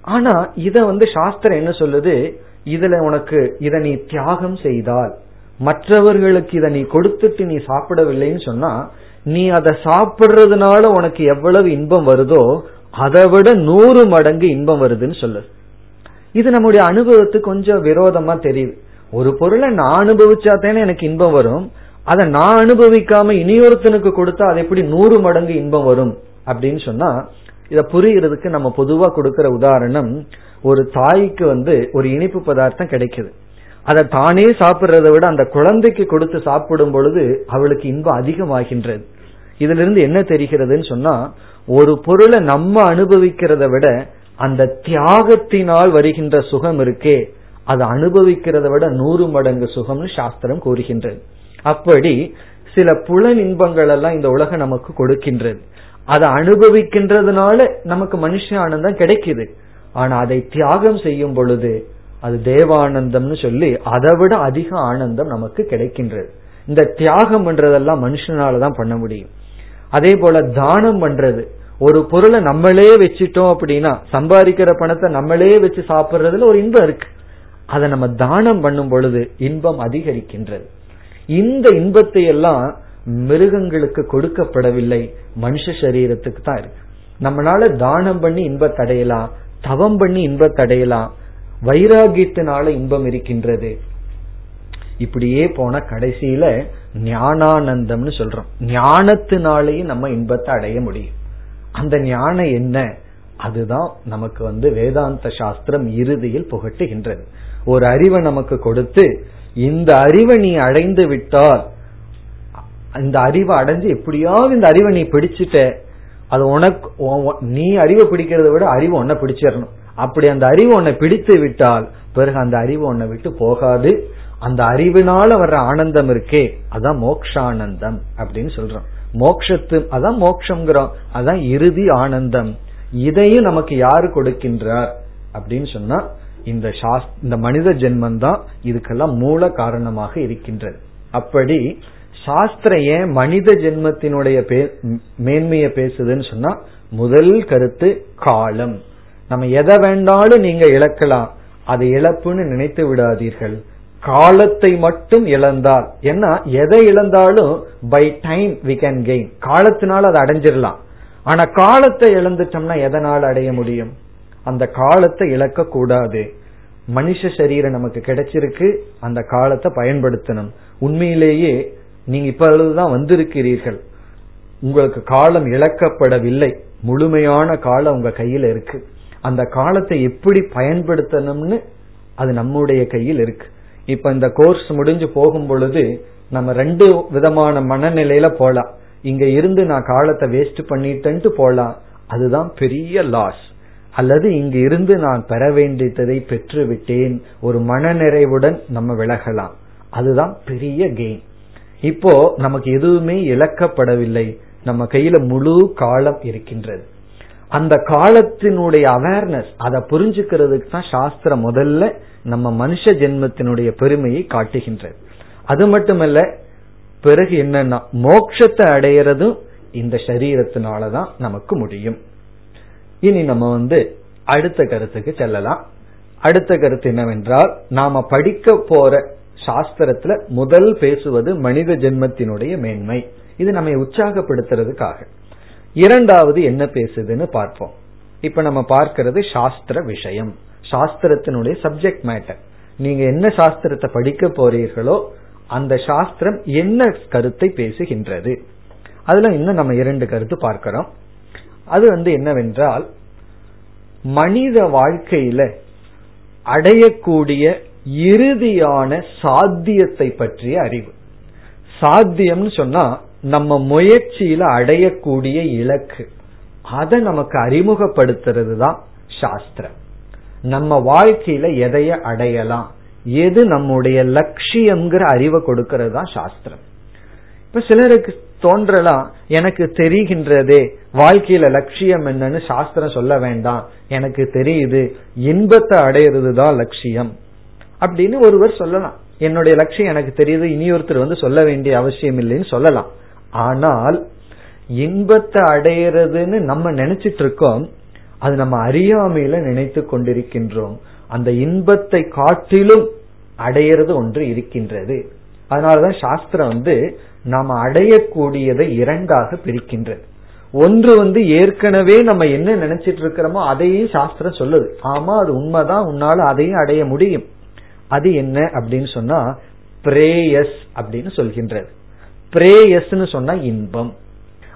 ஆனா இத வந்து சாஸ்திரம் என்ன சொல்லுது? இதுல உனக்கு இத நீ தியாகம் செய்தால் மற்றவர்களுக்கு இதை நீ கொடுத்துட்டு நீ சாப்பிடவில்லைன்னு சொன்னா நீ அதை சாப்பிடுறதுனால உனக்கு எவ்வளவு இன்பம் வருதோ அதை விட நூறு மடங்கு இன்பம் வருதுன்னு சொல்லுது. இது நம்முடைய அனுபவத்துக்கு கொஞ்சம் விரோதமா தெரியுது. ஒரு பொருளை நான் அனுபவிச்சா தானே எனக்கு இன்பம் வரும். அதை நான் அனுபவிக்காம இனியொருத்தனுக்கு கொடுத்தா அது எப்படி நூறு மடங்கு இன்பம் வரும் அப்படின்னு சொன்னா இதை புரிகிறதுக்கு நம்ம பொதுவா கொடுக்கிற உதாரணம் ஒரு தாய்க்கு வந்து ஒரு இனிப்பு பதார்த்தம் கிடைக்குது. அதை தானே சாப்பிடுறதை விட அந்த குழந்தைக்கு கொடுத்து சாப்பிடும் பொழுது அவளுக்கு இன்பம் அதிகமாகின்றது. இதுல இருந்து என்ன தெரிகிறதுன்னு சொன்னா ஒரு பொருளை நம்ம அனுபவிக்கிறத விட அந்த தியாகத்தினால் வருகின்ற சுகம் இருக்கே அதை அனுபவிக்கிறத விட நூறு மடங்கு சுகம்னு சாஸ்திரம் கூறுகின்றது. அப்படி சில புலன் இன்பங்கள் எல்லாம் இந்த உலகம் நமக்கு கொடுக்கின்றது. அதை அனுபவிக்கின்றதுனால நமக்கு மனுஷ ஆனந்தம் கிடைக்குது. ஆனா அதை தியாகம் செய்யும் பொழுது அது தேவானந்தம்னு சொல்லி அதை விட அதிக ஆனந்தம் நமக்கு கிடைக்கின்றது. இந்த தியாகம் பண்றதெல்லாம் மனுஷனாலதான் பண்ண முடியும். அதே போல தானம் பண்றது. ஒரு பொருளை நம்மளே வச்சுட்டோம் அப்படின்னா சம்பாதிக்கிற பணத்தை நம்மளே வச்சு சாப்பிடுறதுல ஒரு இன்பம் இருக்கு. அதை நம்ம தானம் பண்ணும் பொழுது இன்பம் அதிகரிக்கின்றது. இந்த இன்பத்தை எல்லாம் மிருகங்களுக்கு கொடுக்கப்படவில்லை. மனுஷ சரீரத்துக்கு தான் இருக்கு. நம்மளால தானம் பண்ணி இன்பத்தை அடையலாம். தவம் பண்ணி இன்பத்தை அடையலாம். வைராகியத்தினால இன்பம் இருக்கின்றது. இப்படியே போன கடைசியில ஞானானந்தம்னு சொல்றோம். ஞானத்தினாலேயும் நம்ம இன்பத்தை அடைய முடியும். அந்த ஞானம் என்ன? அதுதான் நமக்கு வந்து வேதாந்த சாஸ்திரம் இறுதியில் புகட்டுகின்றது. ஒரு அறிவை நமக்கு கொடுத்து இந்த அறிவை நீ அடைந்து விட்டால் இந்த அறிவை அடைஞ்சு எப்படியாவது இந்த அறிவை நீ பிடிச்சிட்ட அது உனக்கு நீ அறிவை பிடிக்கிறத விட அறிவு உன்னை பிடிச்சிடணும். அப்படி அந்த அறிவு உன்னை பிடித்து விட்டால் பிறகு அந்த அறிவு உன்னை விட்டு போகாது. அந்த அறிவினால வர்ற ஆனந்தம் இருக்கே அதான் மோக்ஷானந்தம் அப்படின்னு சொல்றோம். மோக்ஷத்து அதான் மோக்ஷங்கிறோம் அதான் இறுதி ஆனந்தம். இதையும் நமக்கு யாரு கொடுக்கின்றார் அப்படின்னு சொன்னா இந்த சாஸ் இந்த மனித ஜென்மந்தான் இதுக்கெல்லாம் மூல காரணமாக இருக்கின்றது. அப்படி சாஸ்திரம் ஏன் மனித ஜென்மத்தினுடைய மேன்மையை பேசுதுன்னு சொன்னா முதல் கருத்து காலம். நம்ம எதை வேண்டாலும் நீங்க இழக்கலாம். அதை இழப்புன்னு நினைத்து விடாதீர்கள். காலத்தை மட்டும் இழந்தால். ஏன்னா எதை இழந்தாலும் by time we can gain காலத்தினால அதை அடைஞ்சிடலாம் ஆனா காலத்தை இழந்துட்டோம்னா எதனால் அடைய முடியும்? அந்த காலத்தை இழக்க கூடாது மனுஷ சரீரம் நமக்கு கிடைச்சிருக்கு. அந்த காலத்தை பயன்படுத்தணும். உண்மையிலேயே நீங்க இப்பொழுதுதான் வந்திருக்கிறீர்கள். உங்களுக்கு காலம் இழக்கப்படவில்லை. முழுமையான காலம் உங்க கையில இருக்கு. அந்த காலத்தை எப்படி பயன்படுத்தணும்னு அது நம்முடைய கையில் இருக்கு. இப்ப இந்த கோர்ஸ் முடிஞ்சு போகும் பொழுது நம்ம ரெண்டு விதமான மனநிலையில போலாம். இங்க இருந்து நான் காலத்தை வேஸ்ட் பண்ணிட்டேன்ட்டு போலாம். அதுதான் பெரிய லாஸ் அல்லது இங்க இருந்து நான் பெற வேண்டியதை பெற்று விட்டேன் ஒரு மனநிறைவுடன் நம்ம விலகலாம். அதுதான் பெரிய கெயின் இப்போ நமக்கு எதுவுமே இழக்கப்படவில்லை. நம்ம கையில முழு காலம் இருக்கின்றது. அந்த காலத்தினுடைய அவேர்னஸ் அதை புரிஞ்சுக்கிறதுக்கு தான் சாஸ்திரம் முதல்ல நம்ம மனுஷ ஜென்மத்தினுடைய பெருமையை காட்டுகின்றது. அது மட்டுமல்ல பிறகு என்னன்னா மோட்சத்தை அடையிறதும் இந்த சரீரத்தினாலதான் நமக்கு முடியும். இனி நம்ம வந்து அடுத்த கருத்துக்கு செல்லலாம். அடுத்த கருத்து என்னவென்றால் நாம படிக்க போற சாஸ்திரத்துல முதல் பேசுவது மனித ஜென்மத்தினுடைய மேன்மை. இது நம்மை உற்சாகப்படுத்துறதுக்காக. இரண்டாவது என்ன பேசுதுன்னு பார்ப்போம். இப்ப நம்ம பார்க்கிறது சாஸ்திர விஷயம். சாஸ்திரத்தினுடைய சப்ஜெக்ட் மேட்டர் நீங்க என்ன சாஸ்திரத்தை படிக்க போறீர்களோ அந்த சாஸ்திரம் என்ன கருத்தை பேசுகின்றது. அதுல இன்னும் நம்ம இரண்டு கருத்து பார்க்கிறோம். அது வந்து என்னவென்றால் மனித வாழ்க்கையில அடையக்கூடிய இறுதியான சாத்தியத்தை பற்றிய அறிவு. சாத்தியம்னு சொன்னா நம்ம முயற்சியில அடையக்கூடிய இலக்கு. அதை நமக்கு அறிமுகப்படுத்துறது தான் சாஸ்திரம். நம்ம வாழ்க்கையில எதைய அடையலாம்? எது நம்முடைய லட்சியம்ங்கிற அறிவை கொடுக்கிறது தான் சாஸ்திரம். இப்ப சிலருக்கு தோன்றலாம் எனக்கு தெரிகின்றதே வாழ்க்கையில லட்சியம் என்னன்னு சாஸ்திரம் சொல்ல வேண்டாம் எனக்கு தெரியுது இன்பத்தை அடையிறது தான் லட்சியம். அப்படின்னு ஒருவர் சொல்லலாம். என்னுடைய லட்சியம் எனக்கு தெரியுது இனி ஒருத்தர் வந்து சொல்ல வேண்டிய அவசியம் இல்லைன்னு சொல்லலாம். ஆனால் இன்பத்தை அடையிறதுன்னு நம்ம நினைச்சிட்டு இருக்கோம் அது நம்ம அறியாமையில நினைத்து கொண்டிருக்கின்றோம். அந்த இன்பத்தை காட்டிலும் அடையிறது ஒன்று இருக்கின்றது. அதனாலதான் சாஸ்திரம் வந்து நாம் அடையக்கூடியதை இரண்டாக பிரிக்கின்றது. ஒன்று வந்து ஏற்கனவே நம்ம என்ன நினைச்சிட்டு இருக்கிறோமோ அதையும் சாஸ்திரம் சொல்லுது. ஆமா அது உண்மைதான் உன்னால அதையும் அடைய முடியும். அது என்ன அப்படின்னு சொன்னா பிரேயஸ் அப்படின்னு சொல்கின்றது. பிரேயஸ்னு சொன்னா இன்பம்.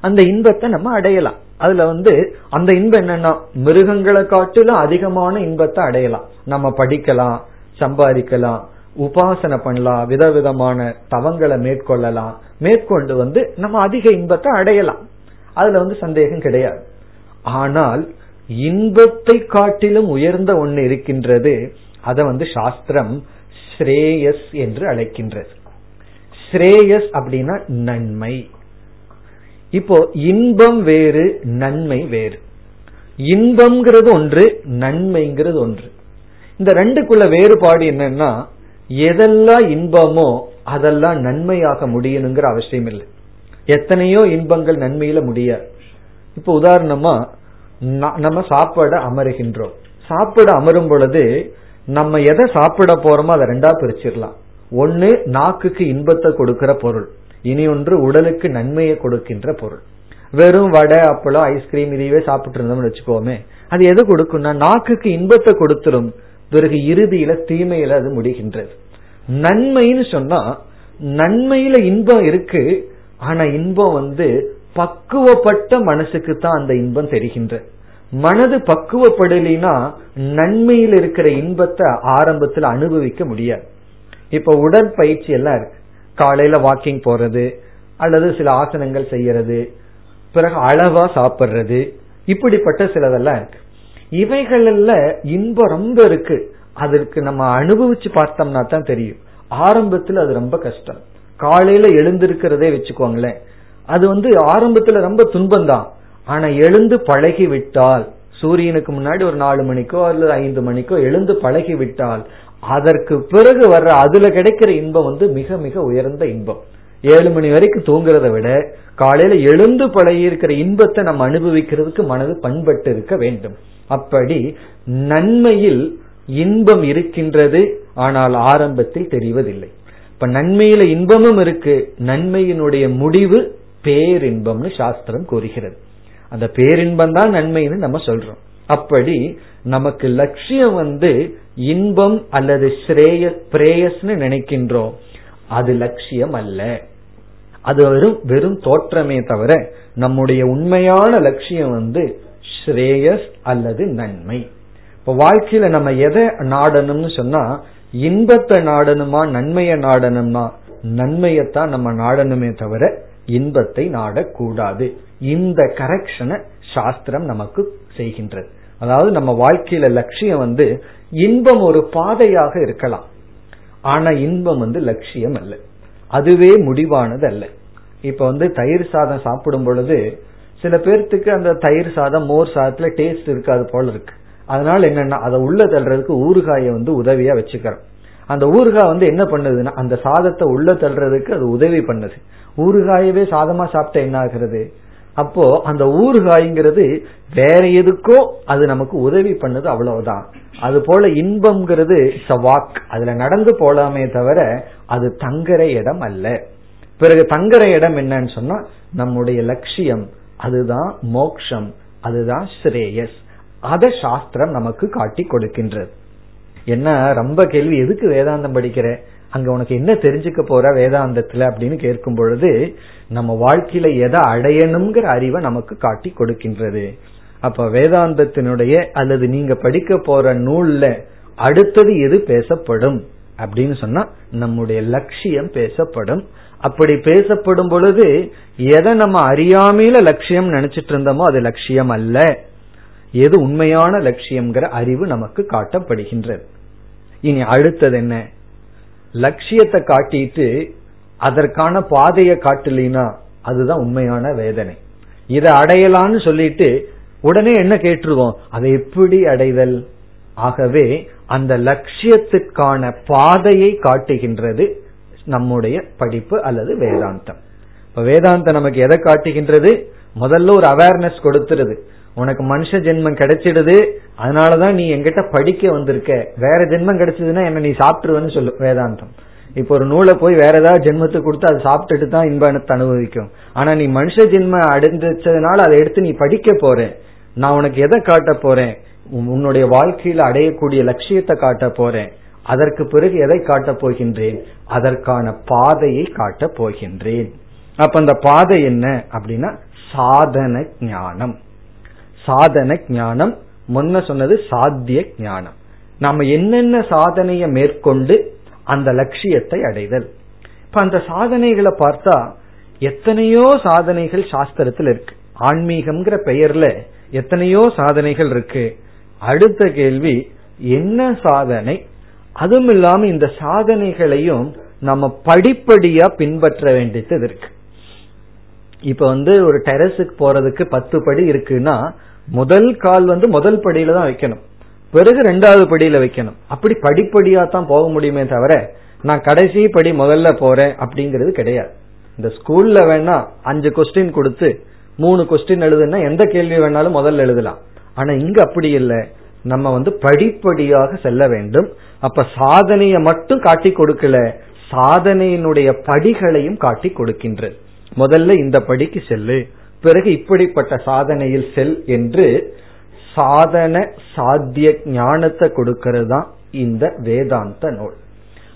அந்த இன்பத்தை நம்ம அடையலாம். அதுல வந்து அந்த இன்பம் என்னன்னா மிருகங்களை காட்டிலும் அதிகமான இன்பத்தை அடையலாம். நம்ம படிக்கலாம் சம்பாதிக்கலாம் உபாசனை பண்ணலாம் விதவிதமான தவங்களை மேற்கொள்ளலாம். மேற்கொண்டு வந்து நம்ம அதிக இன்பத்தை அடையலாம். அதுல வந்து சந்தேகம் கிடையாது. ஆனால் இன்பத்தை காட்டிலும் உயர்ந்த ஒன்று இருக்கின்றது அதை வந்து சாஸ்திரம் ஸ்ரேயஸ் என்று அழைக்கின்றது. ஸ்ரேயஸ் அப்படின்னா நன்மை. இப்போ இன்பம் வேறு நன்மை வேறு. இன்பம்ங்கிறது ஒன்று நன்மைங்கிறது ஒன்று. இந்த ரெண்டுக்குள்ள வேறுபாடு என்னன்னா எதெல்லாம் இன்பமோ அதெல்லாம் நன்மையாக முடியணுங்கிற அவசியம் இல்லை. எத்தனையோ இன்பங்கள் நன்மையில முடியாது இப்ப உதாரணமா நம்ம சாப்பாட அமருகின்றோம். சாப்பிட அமரும் பொழுது நம்ம எதை சாப்பிட போறோமோ அதை ரெண்டா பிரிச்சிடலாம். ஒன்னு நாக்குக்கு இன்பத்தை கொடுக்கிற பொருள். இனி ஒன்று உடலுக்கு நன்மையை கொடுக்கின்ற பொருள். வெறும் வடை அப்பளம் ஐஸ்கிரீம் இதையவே சாப்பிட்டு இருந்தோம்னு வச்சுக்கோமே. அது எது கொடுக்கும்னா நாக்குக்கு இன்பத்தை கொடுத்துரும். பிறகு இறுதியில தீமையில அது முடிகின்றது. நன்மைன்னு சொன்னா நன்மையில இன்பம் இருக்கு. ஆனா இன்பம் வந்து பக்குவப்பட்ட மனசுக்கு தான் அந்த இன்பம் தெரிகின்ற. மனது பக்குவப்படலினா நன்மையில் இருக்கிற இன்பத்தை ஆரம்பத்தில் அனுபவிக்க முடியாது. இப்ப உடற்பயிற்சி எல்லாம் இருக்கு. காலையில வாக்கிங் போறது அல்லது சில ஆசனங்கள் செய்யறது பிறகு அளவா சாப்பிடுறது இப்படிப்பட்ட சிலதெல்லாம் இருக்கு. இவைகள்ல இன்பம் ரொம்ப இருக்கு. அதற்கு நம்ம அனுபவிச்சு பார்த்தோம்னா தான் தெரியும். ஆரம்பத்துல அது ரொம்ப கஷ்டம். காலையில எழுந்திருக்கிறதே வச்சுக்கோங்களேன். அது வந்து ஆரம்பத்துல ரொம்ப துன்பம் தான் ஆனா எழுந்து பழகி விட்டால் சூரியனுக்கு முன்னாடி ஒரு நாலு மணிக்கோ அல்லது ஐந்து மணிக்கோ எழுந்து பழகி விட்டால் அதற்கு பிறகு வர்ற அதுல கிடைக்கிற இன்பம் வந்து மிக மிக உயர்ந்த இன்பம். ஏழு மணி வரைக்கும் தூங்குறத விட காலையில எழுந்து பழகி இருக்கிற இன்பத்தை நம்ம அனுபவிக்கிறதுக்கு மனது பண்பட்டு இருக்க வேண்டும். அப்படி நன்மையில் இன்பம் இருக்கின்றது ஆனால் ஆரம்பத்தில் தெரிவதில்லை. இப்ப நன்மையில இன்பமும் இருக்கு நன்மையினுடைய முடிவு பேரின்பம்னு சாஸ்திரம் கூறுகிறது. அந்த பேரின்பம் தான் நன்மைன்னு நம்ம சொல்றோம். அப்படி நமக்கு லட்சியம் வந்து இன்பம் அல்லது பிரேயஸ்னு நினைக்கின்றோம் அது லட்சியம் அல்ல அது வெறும் வெறும் தோற்றமே தவிர நம்முடைய உண்மையான லட்சியம் வந்து ஸ்ரேயஸ் அல்லது நன்மை. இப்ப வாழ்க்கையில நம்ம எதை நாடணும்னு சொன்னா இன்பத்தை நாடணுமா நன்மையை நாடணும்னா நன்மையத்தான் நம்ம நாடணுமே தவிர இன்பத்தை நாடக்கூடாது. இந்த கரெக்ஷனை சாஸ்திரம் நமக்கு செய்கின்றது. அதாவது நம்ம வாழ்க்கையில லட்சியம் வந்து இன்பம் ஒரு பாதையாக இருக்கலாம். ஆனா இன்பம் வந்து லட்சியம் அல்ல. அதுவே முடிவானது அல்ல இப்ப வந்து தயிர் சாதம் சாப்பிடும் பொழுது சில பேர்த்துக்கு அந்த தயிர் சாதம் மோர் சாதத்துல டேஸ்ட் இருக்காது போல இருக்கு. அதனால என்னன்னா அதை உள்ள தள்ளுறதுக்கு ஊறுகாயை வந்து உதவியா வச்சுக்கிறோம். அந்த ஊறுகாய் வந்து என்ன பண்ணுதுன்னா அந்த சாதத்தை உள்ள தள்ளுறதுக்கு அது உதவி பண்ணுது. ஊறுகாயவே சாதமா சாப்பிட்டா என்ன ஆகுறது? அப்போ அந்த ஊறுகாய்ங்கிறது வேற எதுக்கோ அது நமக்கு உதவி பண்ணது அவ்வளவுதான். அது போல இன்பம்ங்கிறது வாக் அதுல நடந்து போலாமே தவிர அது தங்குற இடம் அல்ல. பிறகு தங்குற இடம் என்னன்னு சொன்னா நம்முடைய லட்சியம் அதுதான் மோக்ஷம் அதுதான் ஸ்ரேயஸ். அத சாஸ்திரம் நமக்கு காட்டி கொடுக்கின்றது. என்ன ரொம்ப கேள்வி எதுக்கு வேதாந்தம் படிக்கிற? அங்க உனக்கு என்ன தெரிஞ்சுக்க போற வேதாந்தத்துல அப்படின்னு கேட்கும் பொழுது நம்ம வாழ்க்கையில எதை அடையணுங்கிற அறிவை நமக்கு காட்டி கொடுக்கின்றது. அப்ப வேதாந்தத்தினுடைய அல்லது நீங்க படிக்க போற நூல்ல அடுத்தது எது பேசப்படும் அப்படின்னு சொன்னா நம்முடைய லட்சியம் பேசப்படும். அப்படி பேசப்படும் பொழுது எதை நம்ம அறியாமையில லட்சியம் நினைச்சிட்டு இருந்தோமோ அது லட்சியம் அல்ல. எது உண்மையான லட்சியம்ங்கிற அறிவு நமக்கு காட்டப்படுகின்றது. இனி அடுத்தது என்ன? லட்சியத்தை காட்டிட்டு அதற்கான பாதையை காட்டலினா அதுதான் உண்மையான வேதனை. இதை அடையலான்னு சொல்லிட்டு உடனே என்ன கேட்டுருவோம்? அதை எப்படி அடைதல்? ஆகவே அந்த லட்சியத்துக்கான பாதையை காட்டுகின்றது நம்முடைய படிப்பு அல்லது வேதாந்தம். இப்ப வேதாந்தம் நமக்கு எதை காட்டுகின்றது? முதல்ல ஒரு அவேர்னஸ் கொடுத்துருது. உனக்கு மனுஷ ஜென்மம் கிடைச்சிடுது அதனாலதான் நீ எங்கிட்ட படிக்க வந்திருக்க. வேற ஜென்மம் கிடைச்சதுன்னா என்ன நீ சாப்பிட்டுருவன்னு சொல்லு வேதாந்தம். இப்போ ஒரு நூலை போய் வேற ஏதாவது ஜென்மத்துக்கு கொடுத்து அதை சாப்பிட்டுட்டு தான் இன்பத்தை அனுபவிக்கும். ஆனா நீ மனுஷ ஜென்மம் அடைஞ்சதுனால அதை எடுத்து நீ படிக்க போற. நான் உனக்கு எதை காட்ட போறேன்? உன்னுடைய வாழ்க்கையில் அடையக்கூடிய லட்சியத்தை காட்ட போறேன். அதற்கு பிறகு எதை காட்டப் போகின்றேன்? அதற்கான பாதையை காட்டப் போகின்றேன். அப்ப அந்த பாதை என்ன? அப்படின்னா சாதன ஞானம். சாதன ஞானம். முன்ன சொன்னது சாத்திய ஞானம். நாம என்னென்ன சாதனைய மேற்கொண்டு அந்த லட்சியத்தை அடைதல். இப்ப அந்த சாதனைகளை பார்த்தா எத்தனையோ சாதனைகள் சாஸ்திரத்தில் இருக்கு. ஆன்மீகம்ங்கிற பெயர்ல எத்தனையோ சாதனைகள் இருக்கு. அடுத்த கேள்வி என்ன சாதனை? அதுவும் இல்லாம இந்த சாதனைகளையும் நம்ம படிப்படியா பின்பற்ற வேண்டியது இருக்கு. இப்ப வந்து ஒரு டெரஸுக்கு போறதுக்கு பத்து படி இருக்குன்னா முதல் கால் வந்து முதல் படியில தான் வைக்கணும். பிறகு ரெண்டாவது படியில வைக்கணும். அப்படி படிப்படியா தான் போக முடியுமே தவிர நான் கடைசி படி முதல்ல போறேன் அப்படிங்கிறது கிடையாது. இந்த ஸ்கூல்ல வேணா அஞ்சு கொஸ்டின் கொடுத்து மூணு கொஸ்டின் எழுதுனா எந்த கேள்வி வேணாலும் முதல்ல எழுதலாம். ஆனா இங்க அப்படி இல்லை. நம்ம வந்து படிப்படியாக செல்ல வேண்டும். அப்ப சாதனையை மட்டும் காட்டி கொடுக்கல சாதனையினுடைய படிகளையும் காட்டி கொடுக்கின்றது முதல்ல இந்த படிக்கு செல்லு. பிறகு இப்படிப்பட்ட சாதனையில் செல் என்று சாதன சாத்திய ஞானத்தை கொடுக்கிறது தான் இந்த வேதாந்த நூல்.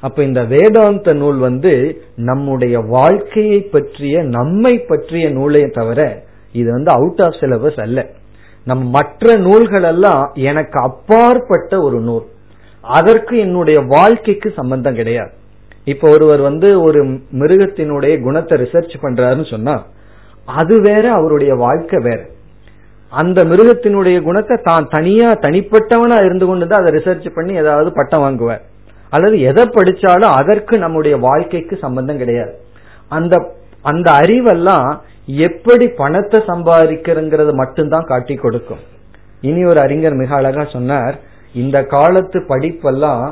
அப்ப இந்த வேதாந்த நூல் வந்து நம்முடைய வாழ்க்கையை பற்றிய நம்மை பற்றிய நூலை தவிர இது வந்து அவுட் ஆஃப் சிலபஸ் அல்ல. நம் மற்ற நூல்கள் எல்லாம் எனக்கு அப்பாற்பட்ட ஒரு நூல். அதற்கு என்னுடைய வாழ்க்கைக்கு சம்பந்தம் கிடையாது. இப்ப ஒருவர் வந்து ஒரு மிருகத்தினுடைய குணத்தை ரிசர்ச் பண்றாருன்னு சொன்னா அது வேற அவருடைய வாழ்க்கை வேற. அந்த மிருகத்தினுடைய குணத்தை தான் தனியா தனிப்பட்டவனா இருந்து கொண்டுதான் அதை ரிசர்ச் பண்ணி ஏதாவது பட்டம் வாங்குவார். அல்லது எதை படிச்சாலும் அதற்கு நம்முடைய வாழ்க்கைக்கு சம்பந்தம் கிடையாது. அந்த அந்த அறிவெல்லாம் எப்படி பணத்தை சம்பாதிக்கிறங்கிறது மட்டும்தான் காட்டி கொடுக்கும். இனி ஒரு அறிஞர் மிக அழகா சொன்னார் இந்த காலத்து படிப்பெல்லாம்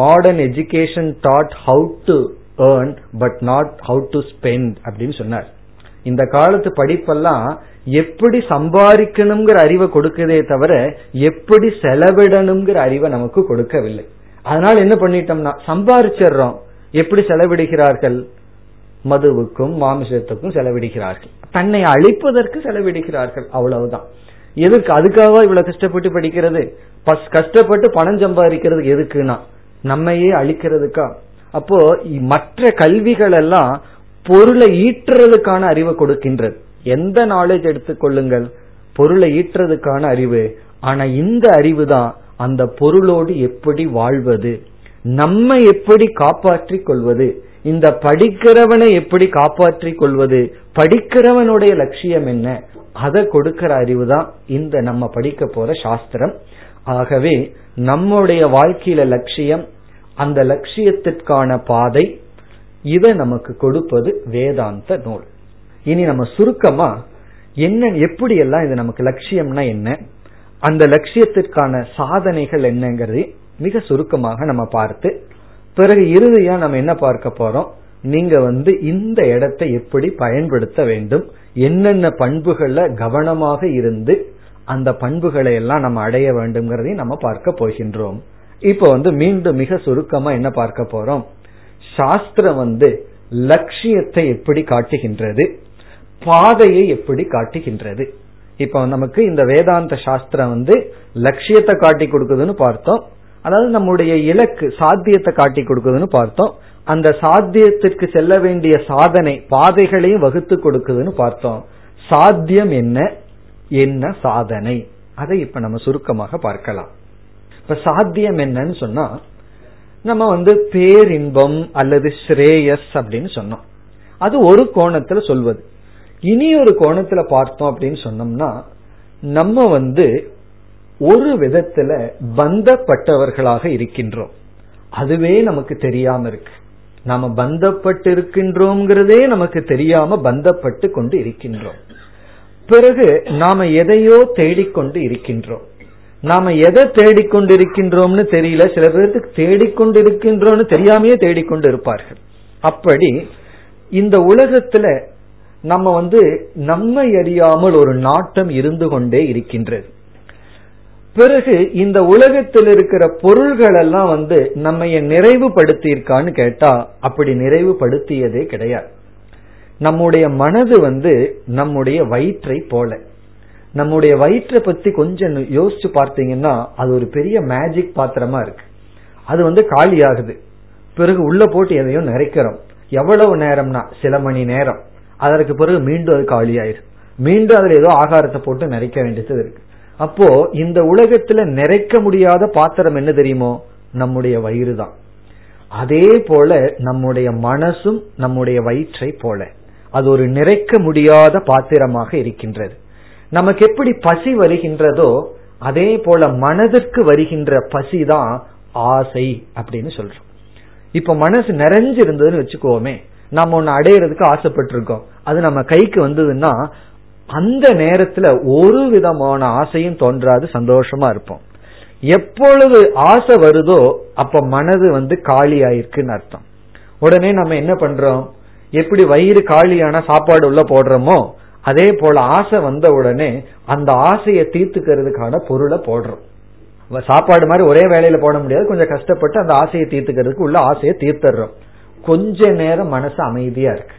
modern education taught how to earn but not how to spend அப்படின்னு சொன்னார். இந்த காலத்து படிப்பெல்லாம் எப்படி சம்பாதிக்கணுங்கிற அறிவை கொடுக்கதே தவிர எப்படி செலவிடணுங்கிற அறிவை நமக்கு கொடுக்கவில்லை. அதனால என்ன பண்ணிட்டோம்னா சம்பாரிச்சிடுறோம். எப்படி செலவிடுகிறார்கள்? மதுவுக்கும் மாமிசத்துக்கும் செலவிடுகிறார்கள். தன்னை அழிப்பதற்கு செலவிடுகிறார்கள். அவ்வளவுதான். எதுக்கு அதுக்காக இவ்வளவு கஷ்டப்பட்டு படிக்கிறது? கஷ்டப்பட்டு பணம் சம்பாதிக்கிறது எதுக்குன்னா நம்மையே அழிக்கிறதுக்கா? அப்போ மற்ற கல்விகள் எல்லாம் பொருளை ஈட்டுறதுக்கான அறிவை கொடுக்கின்றது. எந்த நாலேஜ் எடுத்துக்கொள்ளுங்கள்? பொருளை ஈட்டுறதுக்கான அறிவு. ஆனா இந்த அறிவு தான் அந்த பொருளோடு எப்படி வாழ்வது? நம்ம எப்படி காப்பாற்றிக் கொள்வது? இந்த படிக்கிறவனை எப்படி காப்பாற்றிக் கொள்வது? படிக்கிறவனுடைய லட்சியம் என்ன? அதை கொடுக்கிற அறிவு தான் இந்த நம்ம படிக்க போற சாஸ்திரம். ஆகவே நம்முடைய வாழ்க்கையில லட்சியம் அந்த லட்சியத்திற்கான பாதை இதை நமக்கு கொடுப்பது வேதாந்த நூல். இனி நம்ம சுருக்கமா என்ன எப்படி எல்லாம் இது நமக்கு லட்சியம்னா என்ன அந்த லட்சியத்திற்கான சாதனைகள் என்னங்கிறது மிக சுருக்கமாக நம்ம பார்த்து பிறகு இறுதியா நம்ம என்ன பார்க்க போறோம்? நீங்க வந்து இந்த இடத்தை எப்படி பயன்படுத்த வேண்டும்? என்னென்ன பண்புகள்ல கவனமாக இருந்து அந்த பண்புகளை எல்லாம் நம்ம அடைய வேண்டும்ங்கிறதையும் நம்ம பார்க்க போகின்றோம். இப்ப வந்து மீண்டும் மிக சுருக்கமா என்ன பார்க்க போறோம்? சாஸ்திரம் வந்து லட்சியத்தை எப்படி காட்டுகின்றது? பாதையை எப்படி காட்டுகின்றது? இப்ப நமக்கு இந்த வேதாந்த சாஸ்திரம் வந்து லட்சியத்தை காட்டி கொடுக்குதுன்னு பார்த்தோம். அதாவது நம்முடைய இலக்கு சாத்தியத்தை காட்டி கொடுக்குதுன்னு பார்த்தோம். அந்த சாத்தியத்திற்கு செல்ல வேண்டிய சாதனை பாதைகளையும் வகுத்து கொடுக்குதுன்னு பார்த்தோம். சாத்தியம் என்ன? என்ன சாதனை? அதை இப்ப நம்ம சுருக்கமாக பார்க்கலாம். இப்ப சாத்தியம் என்னன்னு சொன்னா நம்ம வந்து பேரின்பம் அல்லது ஸ்ரேயஸ் அப்படின்னு சொன்னோம். அது ஒரு கோணத்துல சொல்வது. இனி ஒரு கோணத்துல பார்த்தோம் அப்படின்னு சொன்னோம்னா நம்ம வந்து ஒரு விதத்துல பந்தப்பட்டவர்களாக இருக்கின்றோம். அதுவே நமக்கு தெரியாம இருக்கு. நாம பந்தப்பட்டு இருக்கின்றோம்ங்கிறதே நமக்கு தெரியாம பந்தப்பட்டு கொண்டு இருக்கின்றோம். பிறகு நாம எதையோ தேடிக்கொண்டு இருக்கின்றோம். நாம எதை தேடிக்கொண்டு இருக்கின்றோம்னு தெரியல. சில பேருக்கு தேடிக்கொண்டிருக்கின்றோம்னு தெரியாமையே தேடிக்கொண்டு இருப்பார்கள் அப்படி இந்த உலகத்துல நம்ம வந்து நம்மை அறியாமல் ஒரு நாட்டம் இருந்து கொண்டே இருக்கின்றது. பிறகு இந்த உலகத்தில் இருக்கிற பொருள்கள் எல்லாம் வந்து நம்ம நிறைவுபடுத்தியிருக்கான்னு கேட்டா அப்படி நிறைவுபடுத்தியதே கிடையாது. நம்முடைய மனது வந்து நம்முடைய வயிற்றை போல. நம்முடைய வயிற்றை பத்தி கொஞ்சம் யோசிச்சு பார்த்தீங்கன்னா அது ஒரு பெரிய மேஜிக் பாத்திரமா இருக்கு. அது வந்து காலி ஆகுது பிறகு உள்ள போட்டு எதையும் நிறைக்கிறோம் எவ்வளவு நேரம்னா சில மணி நேரம். அதற்கு பிறகு மீண்டும் அது காலி ஆயிரும் மீண்டும் அதுல ஏதோ ஆகாரத்தை போட்டு நிறைக்க வேண்டியது இருக்கு. அப்போ இந்த உலகத்துல நிறைக்க முடியாத பாத்திரம் என்ன தெரியுமோ? நம்முடைய வயிறு தான். அதே போல நம்முடைய மனசும் நம்முடைய வயிற்றை போல. அது ஒரு நிறைக்க முடியாத பாத்திரமாக இருக்கின்றது. நமக்கு எப்படி பசி வருகின்றதோ அதே போல மனதிற்கு வருகின்ற பசி தான் ஆசை அப்படின்னு சொல்றோம். இப்ப மனசு நிறைஞ்சு இருந்ததுன்னு வச்சுக்கோமே நம்ம ஒன்னு அடையிறதுக்கு ஆசைப்பட்டிருக்கோம். அது நம்ம கைக்கு வந்ததுன்னா அந்த நேரத்துல ஒரு விதமான ஆசையும் தோன்றாது சந்தோஷமா இருப்போம். எப்பொழுது ஆசை வருதோ அப்ப மனது வந்து காலி ஆயிருக்குன்னு அர்த்தம். உடனே நம்ம என்ன பண்றோம்? எப்படி வயிறு காலியான சாப்பாடு உள்ள போடுறோமோ அதே போல ஆசை வந்த உடனே அந்த ஆசையை தீர்த்துக்கிறதுக்கான பொருளை போடுறோம். சாப்பாடு மாதிரி ஒரே வேலையில போட முடியாது கொஞ்சம் கஷ்டப்பட்டு அந்த ஆசையை தீர்த்துக்கிறதுக்கு உள்ள ஆசையை தீர்த்துறோம். கொஞ்ச நேரம் மனசு அமைதியா இருக்கு.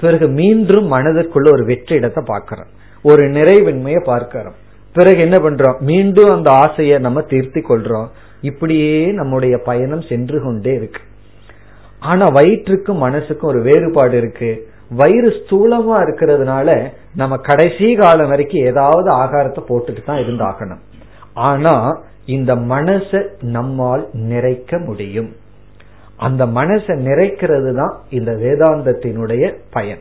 பிறகு மீண்டும் மனதிற்குள்ள ஒரு வெற்றிடத்தை பார்க்கிறோம். ஒரு நிறைவின்மையை பார்க்கிறோம். பிறகு என்ன பண்றோம்? மீண்டும் அந்த ஆசையை நம்ம தீர்த்தி கொள்றோம். இப்படியே நம்முடைய பயணம் சென்று கொண்டே இருக்கு. ஆனா வயிற்றுக்கும் மனசுக்கும் ஒரு வேறுபாடு இருக்கு. வயிறு ஸ்தூலமா இருக்கிறதுனால நம்ம கடைசி காலம் வரைக்கும் ஏதாவது ஆகாரத்தை போட்டுட்டு தான் இருந்தாகணும். ஆனா இந்த மனசை நம்மால் நிறைக்க முடியும். அந்த மனசை நிறைக்கிறது தான் இந்த வேதாந்தத்தினுடைய பயன்.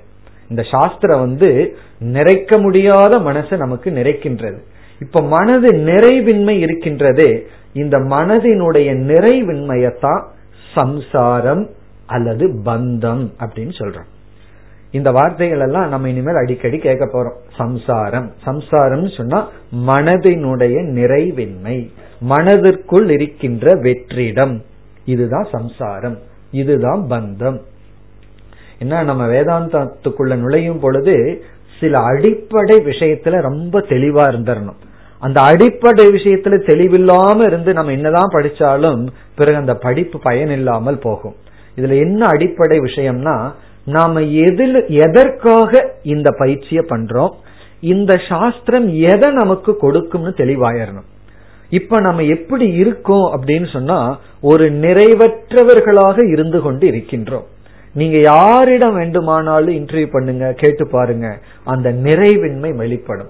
இந்த சாஸ்திரம் வந்து நிறைக்க முடியாத மனசை நமக்கு நிறைக்கின்றது. இப்ப மனது நிறைவின்மை இருக்கின்றதே இந்த மனதினுடைய நிறைவின்மையத்தான் சம்சாரம் அல்லது பந்தம் அப்படின்னு சொல்றோம். இந்த வார்த்தைகள் எல்லாம் நம்ம இனிமேல் அடிக்கடி கேட்க போறோம். சம்சாரம். சம்சாரம் சொன்னா மனதினுடைய நிறைவின்மை மனதிற்குள் இருக்கின்ற வெற்றிடம். இதுதான் சம்சாரம். இதுதான் பந்தம். என்ன நம்ம வேதாந்தத்துக்குள்ள நுழையும் பொழுது சில அடிப்படை விஷயத்துல ரொம்ப தெளிவா இருந்துடணும் அந்த அடிப்படை விஷயத்துல தெளிவில்லாம இருந்து நம்ம என்னதான் படிச்சாலும் பிறகு அந்த படிப்பு பயன் இல்லாமல் போகும். இதுல என்ன அடிப்படை விஷயம்னா நாம எதில் எதற்காக இந்த பயிற்சியை பண்றோம்? இந்த சாஸ்திரம் எதை நமக்கு கொடுக்கும்னு தெளிவாயிரணும். இப்ப நம்ம எப்படி இருக்கோம் அப்படின்னு சொன்னா ஒரு நிறைவற்றவர்களாக இருந்து கொண்டு இருக்கின்றோம். நீங்க யாரிடம் வேண்டுமானாலும் இன்டர்வியூ பண்ணுங்க கேட்டு பாருங்க. அந்த நிறைவின்மை வெளிப்படும்.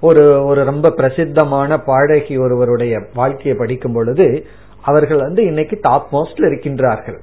ஒரு ஒரு ரொம்ப பிரசித்தமான பாடகி ஒருவருடைய வாழ்க்கையை படிக்கும் பொழுது அவர்கள் வந்து இன்னைக்கு டாப் மோஸ்ட்ல இருக்கின்றார்கள்.